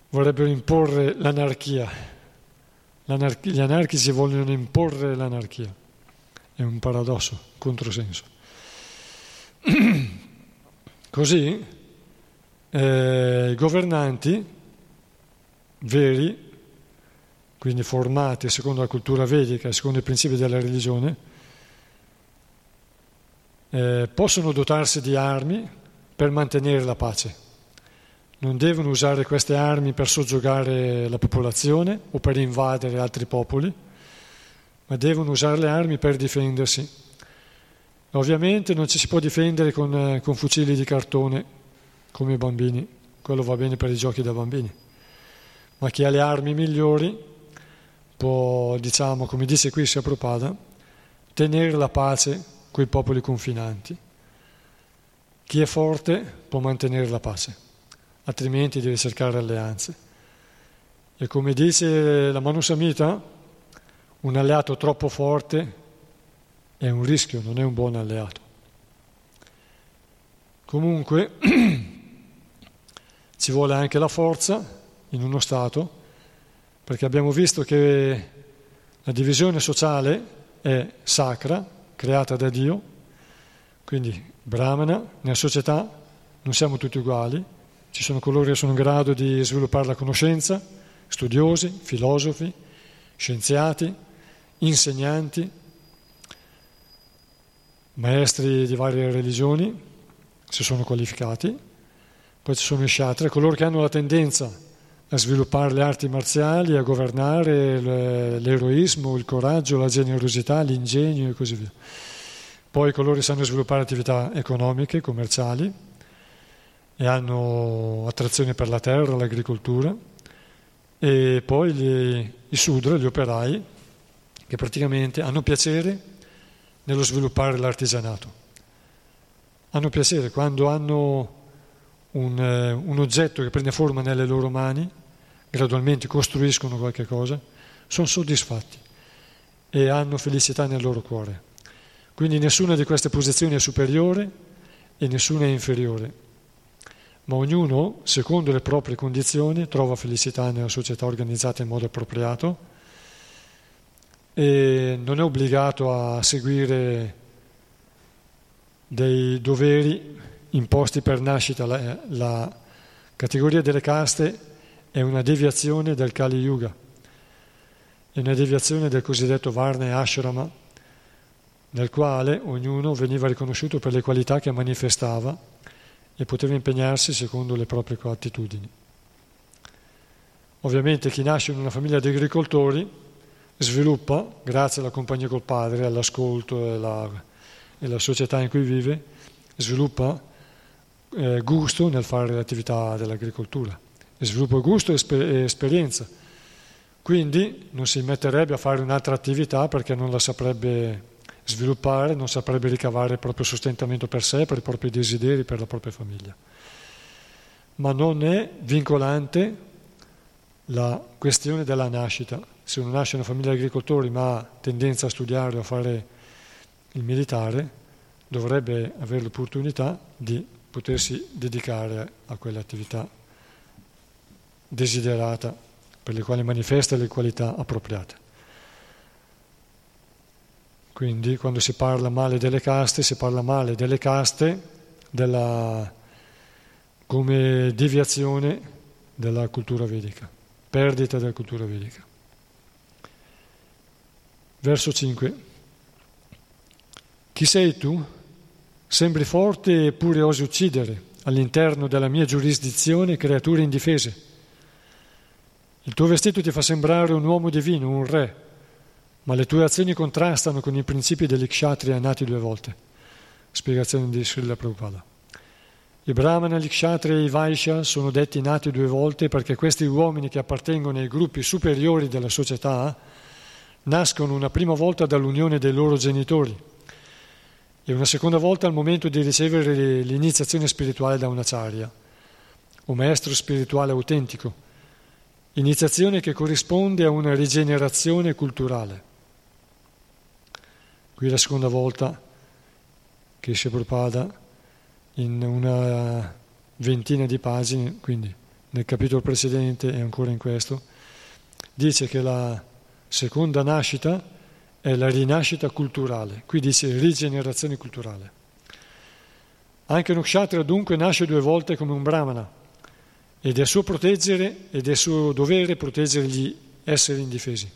Vorrebbero imporre l'anarchia gli anarchici vogliono imporre l'anarchia. È un paradosso, controsenso. Così eh, i governanti veri, quindi formati secondo la cultura vedica secondo i principi della religione, eh, possono dotarsi di armi per mantenere la pace. Non devono usare queste armi per soggiogare la popolazione o per invadere altri popoli, ma devono usare le armi per difendersi. Ovviamente non ci si può difendere con, eh, con fucili di cartone come i bambini, quello va bene per i giochi da bambini, ma chi ha le armi migliori può, diciamo, come dice qui Sia Prabhupada, tenere la pace con i popoli confinanti. Chi è forte può mantenere la pace altrimenti devi cercare alleanze. E come dice la Manu Samhita, un alleato troppo forte è un rischio, non è un buon alleato. Comunque ci vuole anche la forza in uno Stato, perché abbiamo visto che la divisione sociale è sacra, creata da Dio, quindi Brahmana, nella società non siamo tutti uguali, ci sono coloro che sono in grado di sviluppare la conoscenza, studiosi, filosofi, scienziati, insegnanti, maestri di varie religioni, si sono qualificati. Poi ci sono i sciatri, coloro che hanno la tendenza a sviluppare le arti marziali, a governare l'eroismo, il coraggio, la generosità, l'ingegno e così via. Poi coloro sanno sviluppare attività economiche, commerciali, e hanno attrazione per la terra, l'agricoltura, e poi gli, i sudra, gli operai, che praticamente hanno piacere nello sviluppare l'artigianato. Hanno piacere quando hanno un, eh, un oggetto che prende forma nelle loro mani, gradualmente costruiscono qualche cosa, sono soddisfatti e hanno felicità nel loro cuore. Quindi nessuna di queste posizioni è superiore e nessuna è inferiore, ma ognuno, secondo le proprie condizioni, trova felicità nella società organizzata in modo appropriato e non è obbligato a seguire dei doveri imposti per nascita. La, la categoria delle caste è una deviazione del Kali Yuga, è una deviazione del cosiddetto Varna Ashrama, nel quale ognuno veniva riconosciuto per le qualità che manifestava e poteva impegnarsi secondo le proprie attitudini. Ovviamente chi nasce in una famiglia di agricoltori sviluppa, grazie alla compagnia col padre, all'ascolto e alla, e alla società in cui vive, sviluppa eh, gusto nel fare l'attività dell'agricoltura, e sviluppa gusto e, esper- e esperienza. Quindi non si metterebbe a fare un'altra attività perché non la saprebbe sviluppare, non saprebbe ricavare il proprio sostentamento per sé, per i propri desideri, per la propria famiglia. Ma non è vincolante la questione della nascita. Se uno nasce in una famiglia di agricoltori ma ha tendenza a studiare o a fare il militare, dovrebbe avere l'opportunità di potersi dedicare a quell'attività desiderata per le quali manifesta le qualità appropriate. Quindi quando si parla male delle caste, si parla male delle caste della, come deviazione della cultura vedica, perdita della cultura vedica. Verso 5. Chi sei tu? Sembri forte eppure osi uccidere all'interno della mia giurisdizione creature indifese. Il tuo vestito ti fa sembrare un uomo divino, un re, ma le tue azioni contrastano con i principi degli kshatriya nati due volte. Spiegazione di Srila Prabhupada. I Brahmana, gli Kshatriya e i Vaishya sono detti nati due volte perché questi uomini che appartengono ai gruppi superiori della società nascono una prima volta dall'unione dei loro genitori e una seconda volta al momento di ricevere l'iniziazione spirituale da un acharya, o maestro spirituale autentico, iniziazione che corrisponde a una rigenerazione culturale. Qui la seconda volta che Prabhupada in una ventina di pagine, quindi nel capitolo precedente e ancora in questo, dice che la seconda nascita è la rinascita culturale, qui dice rigenerazione culturale. Anche un kshatriya dunque nasce due volte come un brahmana ed è suo proteggere ed è suo dovere proteggere gli esseri indifesi.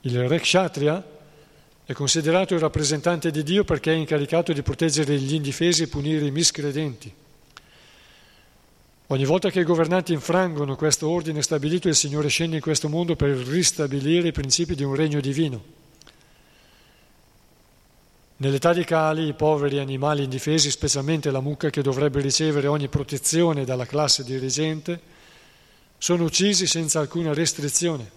Il re kshatriya è considerato il rappresentante di Dio perché è incaricato di proteggere gli indifesi e punire i miscredenti. Ogni volta che i governanti infrangono questo ordine stabilito, il Signore scende in questo mondo per ristabilire i principi di un regno divino. Nell'età di Cali, i poveri animali indifesi, specialmente la mucca che dovrebbe ricevere ogni protezione dalla classe dirigente, sono uccisi senza alcuna restrizione.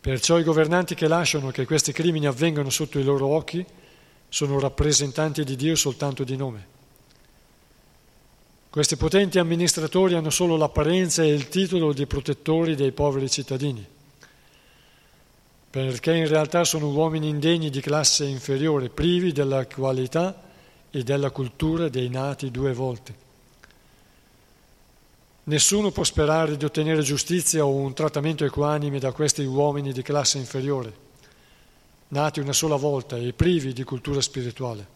Perciò i governanti che lasciano che questi crimini avvengano sotto i loro occhi sono rappresentanti di Dio soltanto di nome. Questi potenti amministratori hanno solo l'apparenza e il titolo di protettori dei poveri cittadini, perché in realtà sono uomini indegni di classe inferiore, privi della qualità e della cultura dei nati due volte. Nessuno può sperare di ottenere giustizia o un trattamento equanime da questi uomini di classe inferiore, nati una sola volta e privi di cultura spirituale.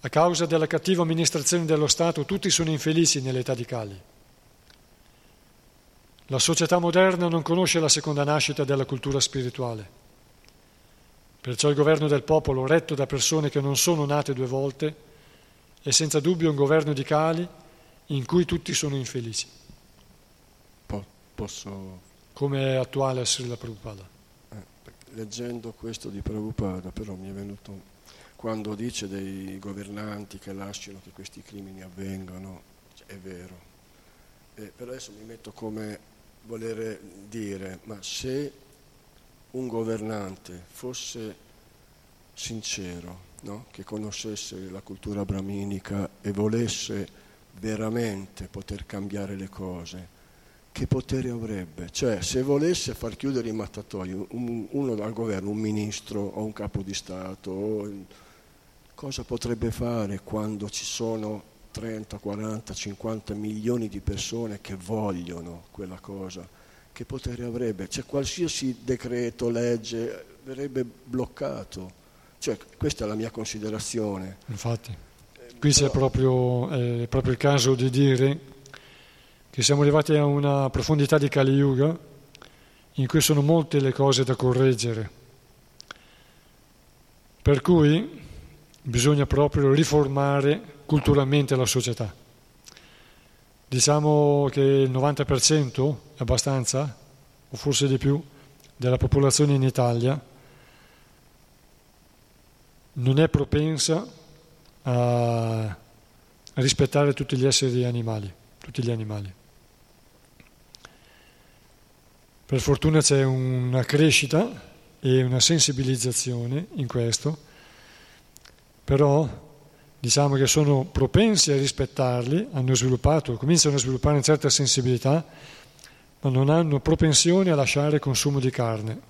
A causa della cattiva amministrazione dello Stato tutti sono infelici nell'età di Cali. La società moderna non conosce la seconda nascita della cultura spirituale. Perciò il governo del popolo, retto da persone che non sono nate due volte, è senza dubbio un governo di Cali in cui tutti sono infelici. Po- posso... Come è attuale a Srila Prabhupada. Eh, leggendo questo di Prabhupada però mi è venuto, quando dice dei governanti che lasciano che questi crimini avvengano, cioè, è vero. Eh, però adesso mi metto come voler dire, ma se un governante fosse sincero, no? che conoscesse la cultura brahminica e volesse veramente poter cambiare le cose, che potere avrebbe? Cioè, se volesse far chiudere i mattatoi, un, uno dal governo, un ministro o un capo di Stato, cosa potrebbe fare quando ci sono 30, 40, 50 milioni di persone che vogliono quella cosa? Che potere avrebbe? Cioè, qualsiasi decreto, legge verrebbe bloccato. Cioè, questa è la mia considerazione. Infatti, qui Però... c'è proprio, eh, proprio il caso di dire che siamo arrivati a una profondità di Kali Yuga in cui sono molte le cose da correggere. Per cui bisogna proprio riformare culturalmente la società. Diciamo che il 90% è abbastanza, o forse di più, della popolazione in Italia non è propensa a rispettare tutti gli esseri animali, tutti gli animali. Per fortuna c'è una crescita e una sensibilizzazione in questo, però diciamo che sono propensi a rispettarli, hanno sviluppato, cominciano a sviluppare una certa sensibilità, ma non hanno propensione a lasciare il consumo di carne.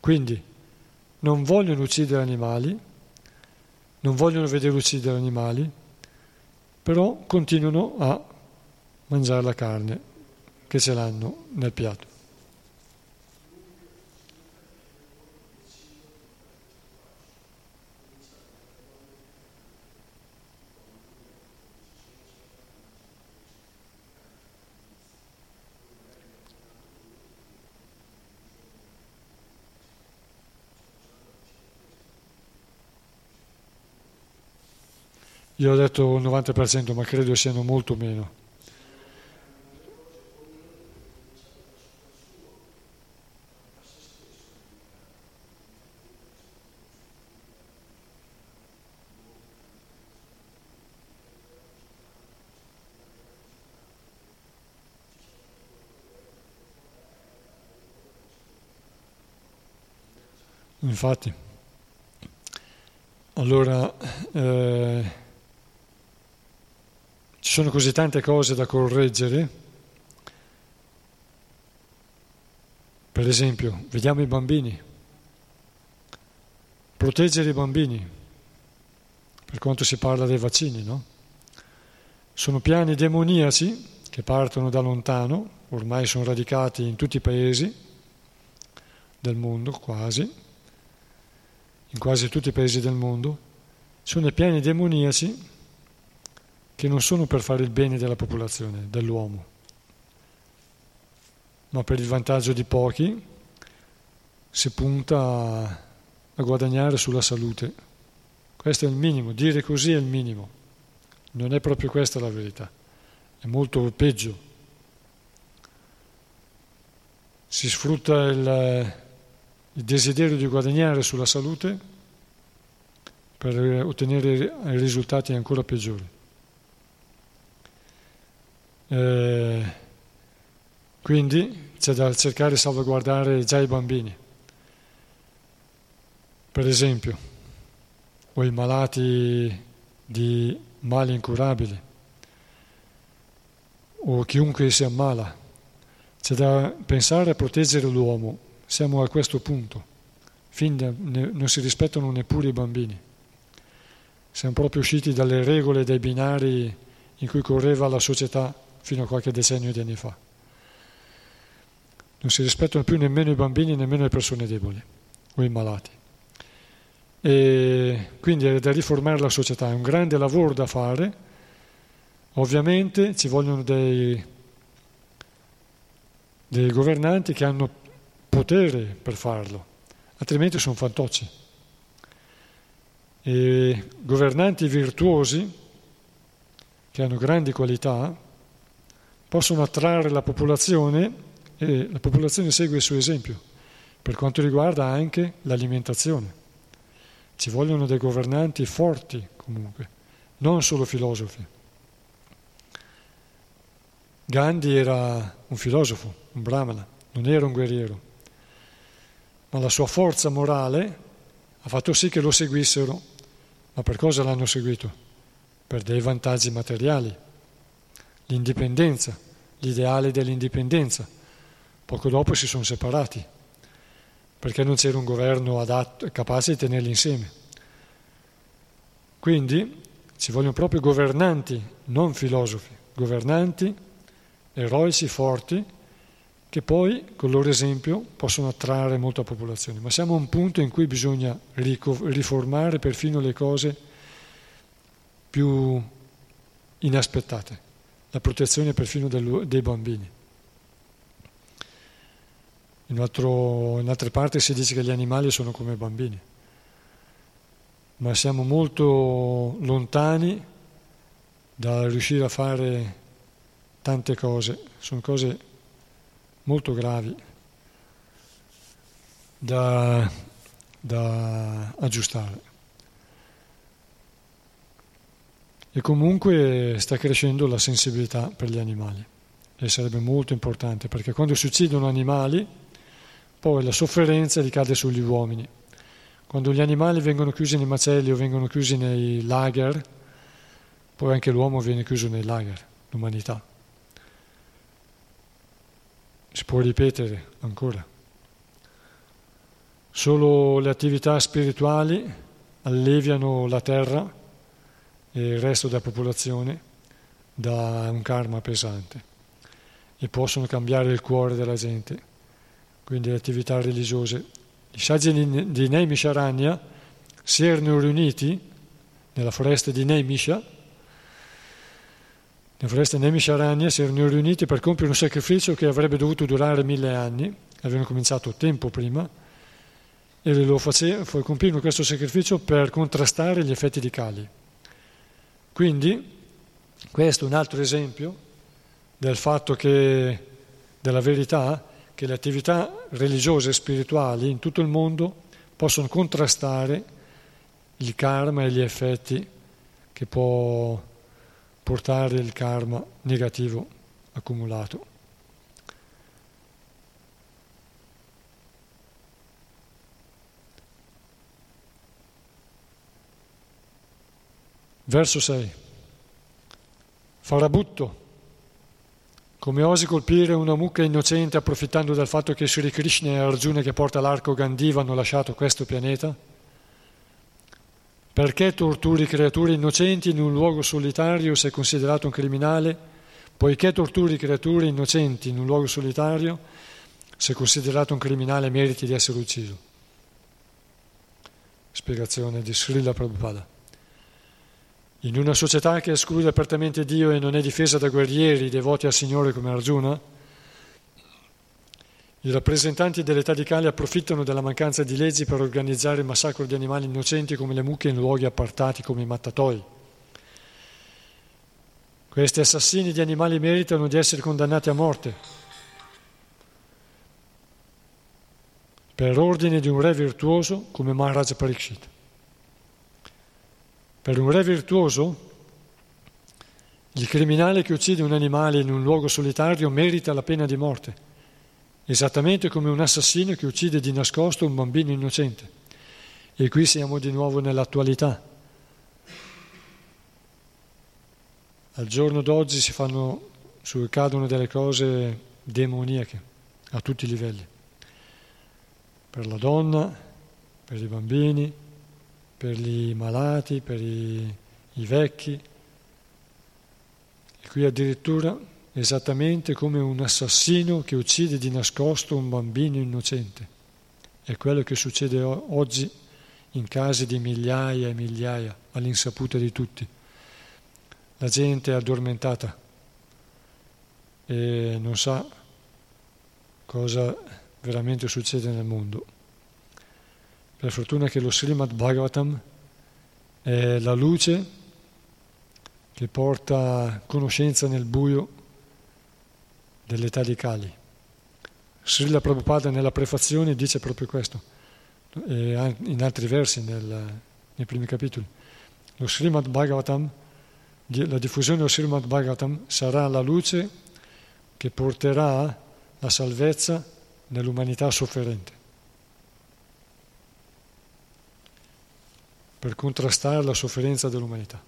Quindi non vogliono uccidere animali, non vogliono vedere uccidere animali, però continuano a mangiare la carne che ce l'hanno nel piatto. Io ho detto il 90%, ma credo siano molto meno. Infatti, allora eh, sono così tante cose da correggere. Per esempio, vediamo i bambini. Proteggere i bambini, per quanto si parla dei vaccini, no? Sono piani demoniaci che partono da lontano, ormai sono radicati in tutti i paesi del mondo quasi in quasi tutti i paesi del mondo, sono piani demoniaci che non sono per fare il bene della popolazione, dell'uomo, ma per il vantaggio di pochi si punta a, guadagnare sulla salute. Questo è il minimo, dire così è il minimo. Non è proprio questa la verità, è molto peggio. Si sfrutta il, il desiderio di guadagnare sulla salute per ottenere risultati ancora peggiori. Eh, quindi c'è da cercare di salvaguardare già i bambini, per esempio, o i malati di mali incurabili, o chiunque si ammala. C'è da pensare a proteggere l'uomo siamo a questo punto. Fin da, ne, non si rispettano neppure i bambini. Siamo proprio usciti dalle regole dei binari in cui correva la società fino a qualche decennio di anni fa. Non si rispettano più nemmeno i bambini, nemmeno le persone deboli o i malati. E quindi è da riformare la società, è un grande lavoro da fare. Ovviamente ci vogliono dei, dei governanti che hanno potere per farlo, altrimenti sono fantocci. E governanti virtuosi, che hanno grandi qualità, possono attrarre la popolazione e la popolazione segue il suo esempio, per quanto riguarda anche l'alimentazione. Ci vogliono dei governanti forti comunque, non solo filosofi. Gandhi era un filosofo, un brahmana, non era un guerriero ma la sua forza morale ha fatto sì che lo seguissero. Ma per cosa l'hanno seguito? Per dei vantaggi materiali, l'indipendenza, l'ideale dell'indipendenza. Poco dopo si sono separati, perché non c'era un governo adatto, capace di tenerli insieme. Quindi ci vogliono proprio governanti, non filosofi, governanti, eroici, forti, che poi con il loro esempio possono attrarre molta popolazione. Ma siamo a un punto in cui bisogna riformare perfino le cose più inaspettate, la protezione perfino dei bambini. In, altro, in altre parti si dice che gli animali sono come bambini, ma siamo molto lontani da riuscire a fare tante cose, sono cose molto gravi da, da aggiustare. E comunque sta crescendo la sensibilità per gli animali e sarebbe molto importante perché quando si uccidono animali poi la sofferenza ricade sugli uomini. Quando gli animali vengono chiusi nei macelli o vengono chiusi nei lager, poi anche l'uomo viene chiuso nei lager, l'umanità si può ripetere ancora. Solo le attività spirituali alleviano la terra il resto della popolazione da un karma pesante e possono cambiare il cuore della gente. Quindi le attività religiose. I saggi di Neimisharanya si erano riuniti nella foresta di Neimisha nella foresta Nemisharanya si erano riuniti per compiere un sacrificio che avrebbe dovuto durare mille anni, avevano cominciato tempo prima, e lo facevano, compivano questo sacrificio per contrastare gli effetti di Kali. Quindi, questo è un altro esempio del fatto che, della verità, che le attività religiose e spirituali in tutto il mondo possono contrastare il karma e gli effetti che può portare il karma negativo accumulato. Verso 6. Farabutto. Come osi colpire una mucca innocente approfittando del fatto che Sri Krishna e Arjuna che porta l'arco Gandiva hanno lasciato questo pianeta? Perché torturi creature innocenti in un luogo solitario sei considerato un criminale? Poiché torturi creature innocenti in un luogo solitario sei considerato un criminale meriti di essere ucciso. Spiegazione di Srila Prabhupada. In una società che esclude apertamente Dio e non è difesa da guerrieri devoti al Signore come Arjuna, i rappresentanti dell'età di Cali approfittano della mancanza di leggi per organizzare il massacro di animali innocenti come le mucche in luoghi appartati come i mattatoi. Questi assassini di animali meritano di essere condannati a morte per ordine di un re virtuoso come Maharaj Parikshit. Per un re virtuoso, il criminale che uccide un animale in un luogo solitario merita la pena di morte esattamente come un assassino che uccide di nascosto un bambino innocente. E qui siamo di nuovo nell'attualità. Al giorno d'oggi si fanno, cadono delle cose demoniache a tutti i livelli, per la donna, per i bambini, per i malati, per i, i vecchi. E qui addirittura esattamente come un assassino che uccide di nascosto un bambino innocente. È quello che succede oggi in casi di migliaia e migliaia, all'insaputa di tutti. La gente è addormentata e non sa cosa veramente succede nel mondo. Per fortuna che lo Srimad Bhagavatam è la luce che porta conoscenza nel buio dell'età di Kali. Srila Prabhupada nella prefazione dice proprio questo, in altri versi nel, nei primi capitoli. Lo Srimad Bhagavatam, la diffusione dello Srimad Bhagavatam sarà la luce che porterà la salvezza nell'umanità sofferente. Per contrastare la sofferenza dell'umanità.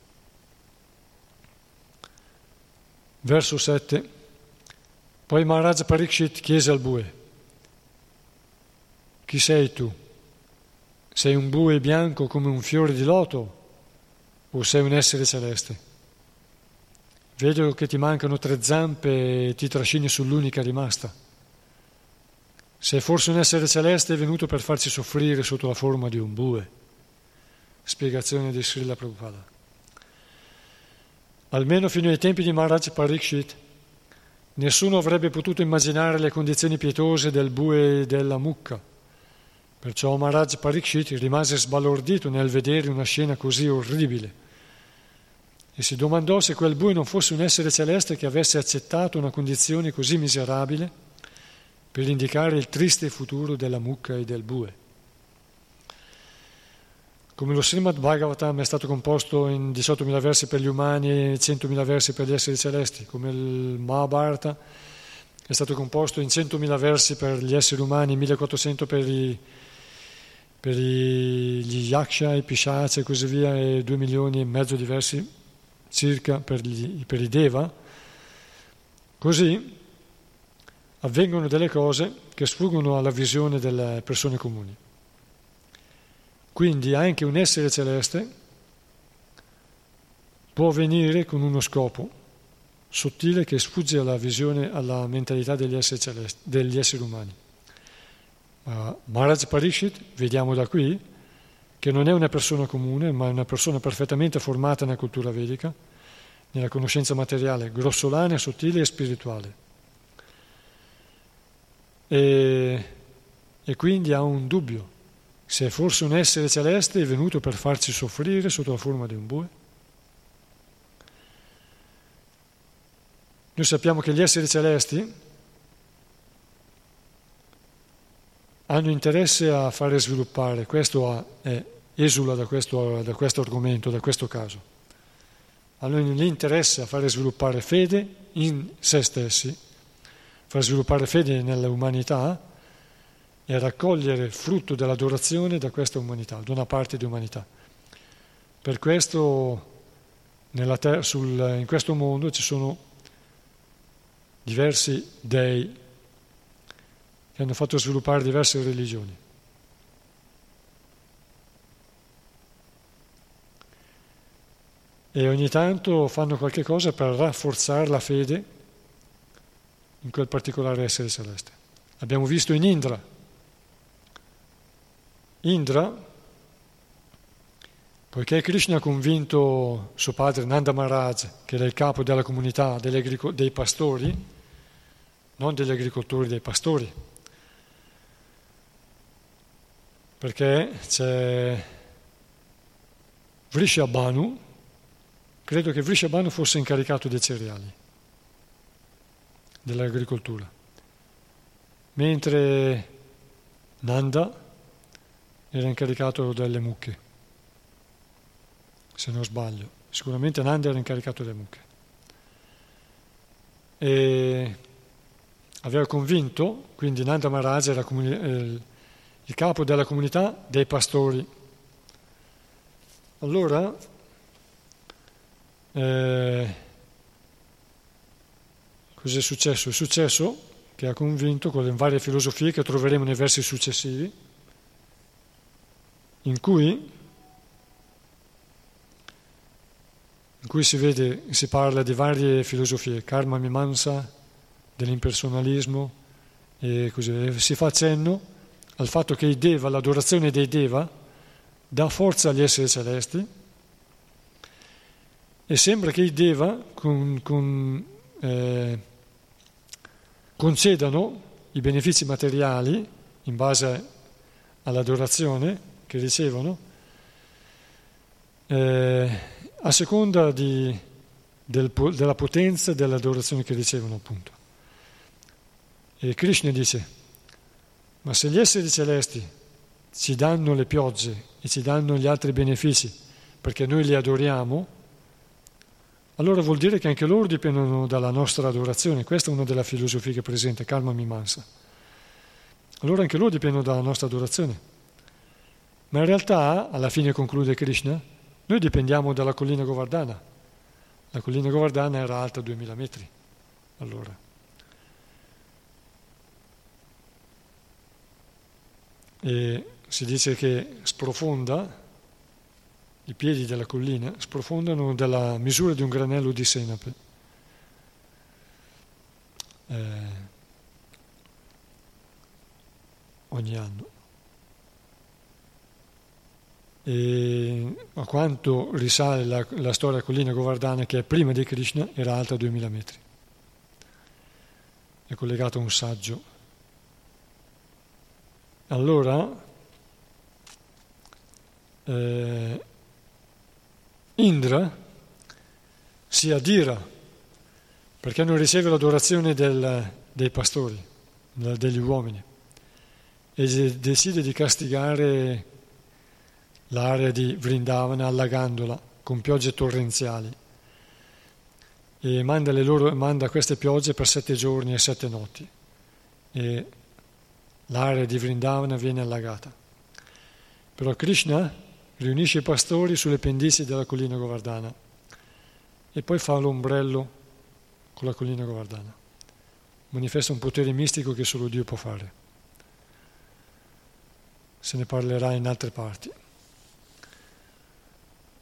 Verso 7. Poi Maharaj Parikshit chiese al bue, chi sei tu? Sei un bue bianco come un fiore di loto o sei un essere celeste? Vedo che ti mancano tre zampe e ti trascini sull'unica rimasta. Sei forse un essere celeste venuto per farci soffrire sotto la forma di un bue. Spiegazione di Srila Prabhupada. Almeno fino ai tempi di Maharaj Parikshit, nessuno avrebbe potuto immaginare le condizioni pietose del bue e della mucca Perciò Maharaj Parikshit rimase sbalordito nel vedere una scena così orribile e si domandò se quel bue non fosse un essere celeste che avesse accettato una condizione così miserabile per indicare il triste futuro della mucca e del bue. Come lo Srimad Bhagavatam è stato composto in 18.000 versi per gli umani e 100.000 versi per gli esseri celesti, come il Mahabharata è stato composto in 100.000 versi per gli esseri umani e 1.400 per i per gli yaksha, i pishacha e così via, e due milioni e mezzo diversi circa per, gli, per i deva, così avvengono delle cose che sfuggono alla visione delle persone comuni. Quindi anche un essere celeste può venire con uno scopo sottile che sfugge alla visione, alla mentalità degli esseri, celesti, degli esseri umani. Uh, Maharaj Parishit, vediamo da qui, che non è una persona comune, ma è una persona perfettamente formata nella cultura vedica, nella conoscenza materiale, grossolana, sottile e spirituale. E, e quindi ha un dubbio, se forse un essere celeste è venuto per farci soffrire sotto la forma di un bue. Noi sappiamo che gli esseri celesti hanno interesse a fare sviluppare, questo è, esula da questo, da questo argomento, da questo caso. Hanno l'interesse a fare sviluppare fede in se stessi, far sviluppare fede nell'umanità e a raccogliere frutto dell'adorazione da questa umanità, da una parte di umanità. Per questo ter- sul, in questo mondo ci sono diversi dei che hanno fatto sviluppare diverse religioni. E ogni tanto fanno qualche cosa per rafforzare la fede in quel particolare essere celeste. Abbiamo visto in Indra. Indra, poiché Krishna ha convinto suo padre Nanda Maharaj, che era il capo della comunità dei pastori, non degli agricoltori, dei pastori, perché c'è Vrishabhanu, credo che Vrishabhanu fosse incaricato dei cereali, dell'agricoltura, mentre Nanda era incaricato delle mucche, se non sbaglio. Sicuramente Nanda era incaricato delle mucche. E aveva convinto, quindi Nanda Maharaj era comuni- eh, il capo della comunità dei pastori. Allora, eh, cos'è successo? È successo che ha convinto con le varie filosofie che troveremo nei versi successivi, in cui, in cui si, vede, si parla di varie filosofie, karma mimansa, dell'impersonalismo e così, si fa cenno al fatto che i Deva, l'adorazione dei Deva, dà forza agli esseri celesti e sembra che i Deva con, con, eh, concedano i benefici materiali in base all'adorazione che ricevono eh, a seconda di, del, della potenza dell'adorazione che ricevono appunto. E Krishna dice ma se gli esseri celesti ci danno le piogge e ci danno gli altri benefici perché noi li adoriamo, allora vuol dire che anche loro dipendono dalla nostra adorazione. Questa è una delle filosofie che presenta Karma Mimansa. Allora anche loro dipendono dalla nostra adorazione. Ma in realtà, alla fine conclude Krishna, noi dipendiamo dalla collina Govardhana. La collina Govardhana era alta 2000 metri allora. E si dice che sprofonda, i piedi della collina sprofondano della misura di un granello di senape. Eh, ogni anno. E a quanto risale la, la storia collina Govardhana, che è prima di Krishna, era alta 2000 metri. È collegato a un saggio. Allora, eh, Indra si adira perché non riceve l'adorazione del, dei pastori, degli uomini, e decide di castigare l'area di Vrindavana allagandola con piogge torrenziali e manda, loro, manda queste piogge per sette giorni e sette notti e l'area di Vrindavana viene allagata. Però Krishna riunisce i pastori sulle pendici della collina Govardhana e poi fa l'ombrello con la collina Govardhana. Manifesta un potere mistico che solo Dio può fare. Se ne parlerà in altre parti.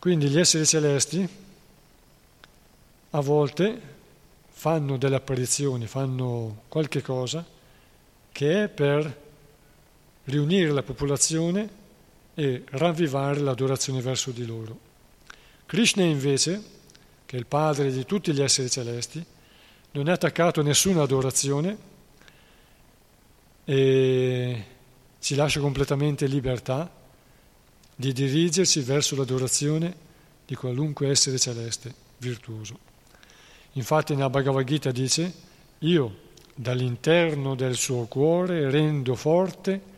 Quindi gli esseri celesti a volte fanno delle apparizioni, fanno qualche cosa che è per riunire la popolazione e ravvivare l'adorazione verso di loro. Krishna invece, che è il padre di tutti gli esseri celesti, non è attaccato a nessuna adorazione e ci lascia completamente libertà di dirigersi verso l'adorazione di qualunque essere celeste virtuoso. Infatti nella Bhagavad Gita dice, io dall'interno del suo cuore rendo forte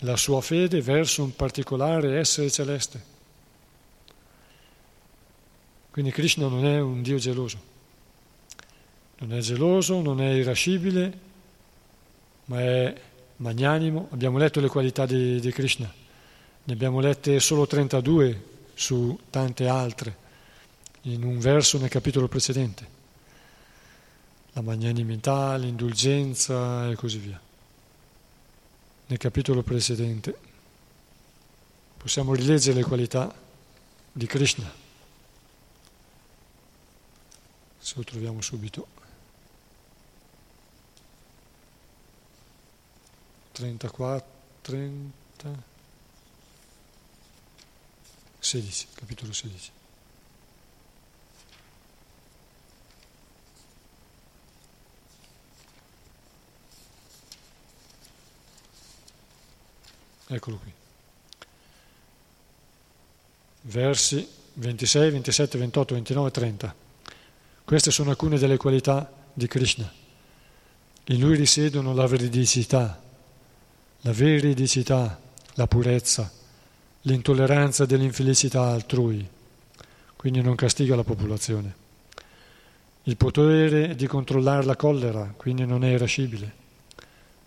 la sua fede verso un particolare essere celeste. Quindi Krishna non è un Dio geloso, non è geloso, non è irascibile, ma è magnanimo. Abbiamo letto le qualità di, di Krishna, ne abbiamo lette solo 32 su tante altre, in un verso nel capitolo precedente. La magnanimità, l'indulgenza e così via nel capitolo precedente. Possiamo rileggere le qualità di Krishna, se lo troviamo subito. 34, 30, 16, capitolo 16. Eccolo qui. Versi 26, 27, 28, 29 e 30. Queste sono alcune delle qualità di Krishna. In lui risiedono la veridicità, la veridicità, la purezza, l'intolleranza dell'infelicità altrui, quindi non castiga la popolazione. Il potere di controllare la collera, quindi non è irascibile.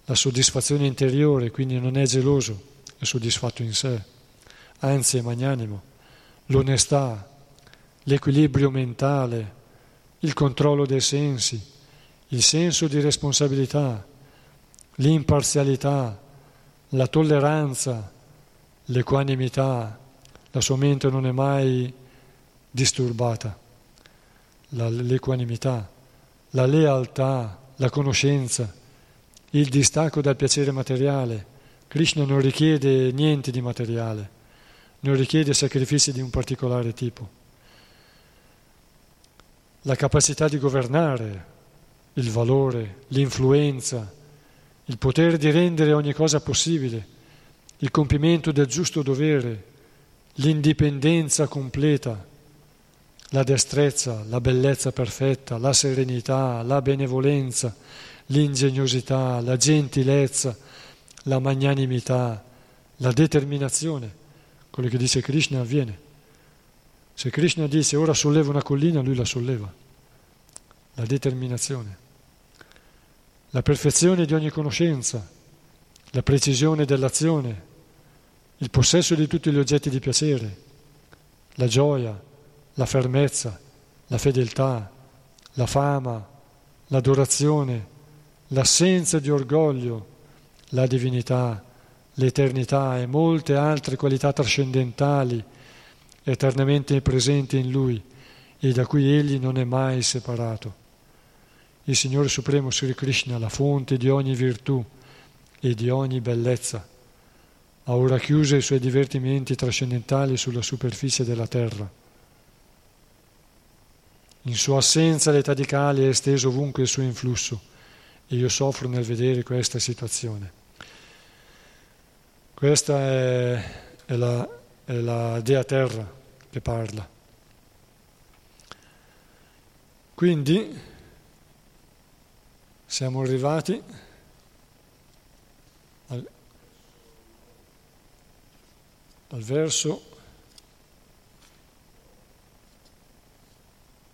La soddisfazione interiore, quindi non è geloso, è soddisfatto in sé, anzi è magnanimo, l'onestà, l'equilibrio mentale, il controllo dei sensi, il senso di responsabilità, l'imparzialità, la tolleranza, l'equanimità, la sua mente non è mai disturbata, la, l'equanimità, la lealtà, la conoscenza, il distacco dal piacere materiale. Krishna non richiede niente di materiale, non richiede sacrifici di un particolare tipo. La capacità di governare, il valore, l'influenza, il potere di rendere ogni cosa possibile, il compimento del giusto dovere, l'indipendenza completa, la destrezza, la bellezza perfetta, la serenità, la benevolenza, l'ingegnosità, la gentilezza, la magnanimità, la determinazione. Quello che dice Krishna avviene. Se Krishna dice ora solleva una collina, lui la solleva. La determinazione. La perfezione di ogni conoscenza, la precisione dell'azione, il possesso di tutti gli oggetti di piacere, la gioia, la fermezza, la fedeltà, la fama, l'adorazione, l'assenza di orgoglio, la divinità, l'eternità e molte altre qualità trascendentali eternamente presenti in Lui e da cui Egli non è mai separato. Il Signore Supremo Sri Krishna, la fonte di ogni virtù e di ogni bellezza, ha ora chiuso i suoi divertimenti trascendentali sulla superficie della terra. In sua assenza l'età di Kali è esteso ovunque il suo influsso e io soffro nel vedere questa situazione. Questa è, è, la, è la Dea Terra che parla. Quindi siamo arrivati al verso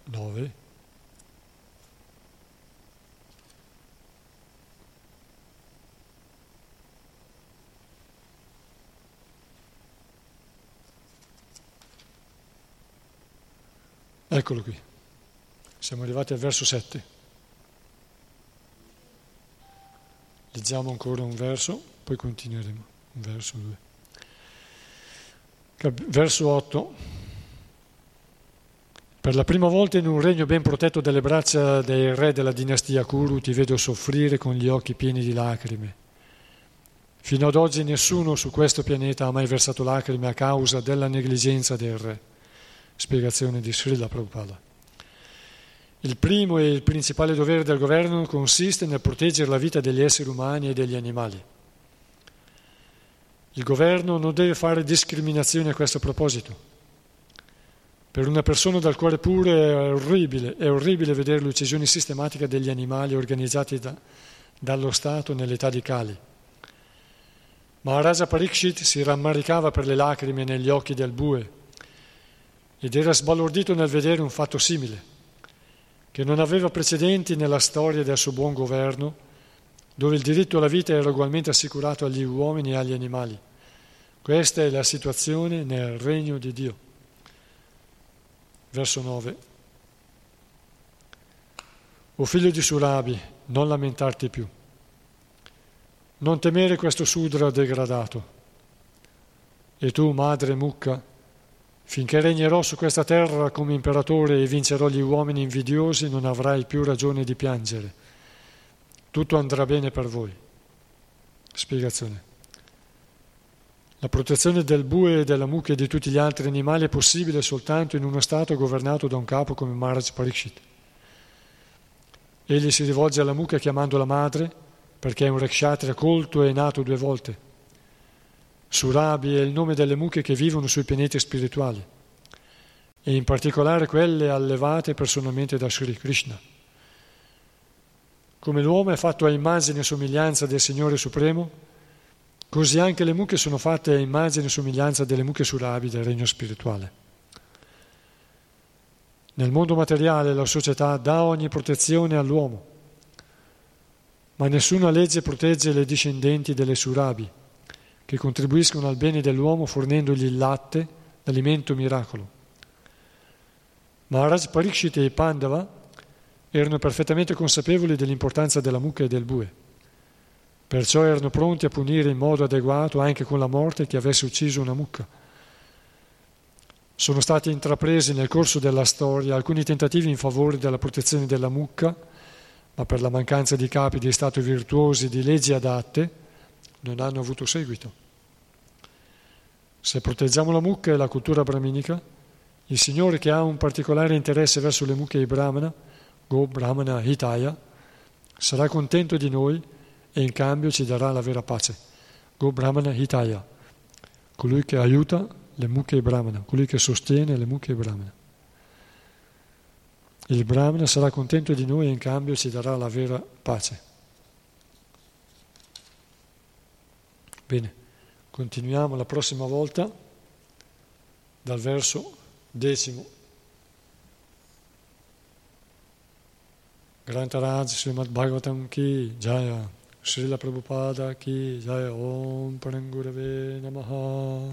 9. Eccolo qui. Siamo arrivati al verso 7. Leggiamo ancora un verso, poi continueremo. Un verso, due. Verso 8. Per la prima volta in un regno ben protetto dalle braccia dei re della dinastia Kuru ti vedo soffrire con gli occhi pieni di lacrime. Fino ad oggi nessuno su questo pianeta ha mai versato lacrime a causa della negligenza del re. Spiegazione di Srila Prabhupada. Il primo e il principale dovere del governo consiste nel proteggere la vita degli esseri umani e degli animali. Il governo non deve fare discriminazioni a questo proposito. Per una persona dal cuore puro è orribile, è orribile vedere l'uccisione sistematica degli animali organizzati da, dallo Stato nell'età di Kali. Maharaja Parikshit si rammaricava per le lacrime negli occhi del bue ed era sbalordito nel vedere un fatto simile che non aveva precedenti nella storia del suo buon governo, dove il diritto alla vita era ugualmente assicurato agli uomini e agli animali. Questa è la situazione nel regno di Dio. Verso 9. O figlio di Surabi, non lamentarti più. Non temere questo sudra degradato. E tu, madre Mucca, Finché regnerò su questa terra come imperatore e vincerò gli uomini invidiosi, non avrai più ragione di piangere. Tutto andrà bene per voi. Spiegazione. La protezione del bue, della mucca e di tutti gli altri animali è possibile soltanto in uno Stato governato da un capo come Maharaj Parikshit. Egli si rivolge alla mucca chiamandola madre perché è un rekshatria colto e nato due volte Surabi è il nome delle mucche che vivono sui pianeti spirituali e in particolare quelle allevate personalmente da Sri Krishna. Come l'uomo è fatto a immagine e somiglianza del Signore Supremo, così anche le mucche sono fatte a immagine e somiglianza delle mucche surabi del regno spirituale. Nel mondo materiale la società dà ogni protezione all'uomo, ma nessuna legge protegge le discendenti delle surabi che contribuiscono al bene dell'uomo fornendogli il latte, l'alimento miracolo. Maharaj Parikshit e Pandava erano perfettamente consapevoli dell'importanza della mucca e del bue, perciò erano pronti a punire in modo adeguato anche con la morte chi avesse ucciso una mucca. Sono stati intrapresi nel corso della storia alcuni tentativi in favore della protezione della mucca, ma per la mancanza di capi di Stato virtuosi di leggi adatte, non hanno avuto seguito. Se proteggiamo la mucca e la cultura brahminica, il Signore che ha un particolare interesse verso le mucche di Brahmana, Go Brahmana Hitaya, sarà contento di noi e in cambio ci darà la vera pace. Go Brahmana Hitaya, colui che aiuta le mucche di Brahmana, colui che sostiene le mucche di Brahmana. Il Brahmana sarà contento di noi e in cambio ci darà la vera pace. Bene, continuiamo la prossima volta dal verso decimo. Grantaraj Srimad Bhagavatam ki Jaya Srila Prabhupada ki jai Om Parangurave Namaha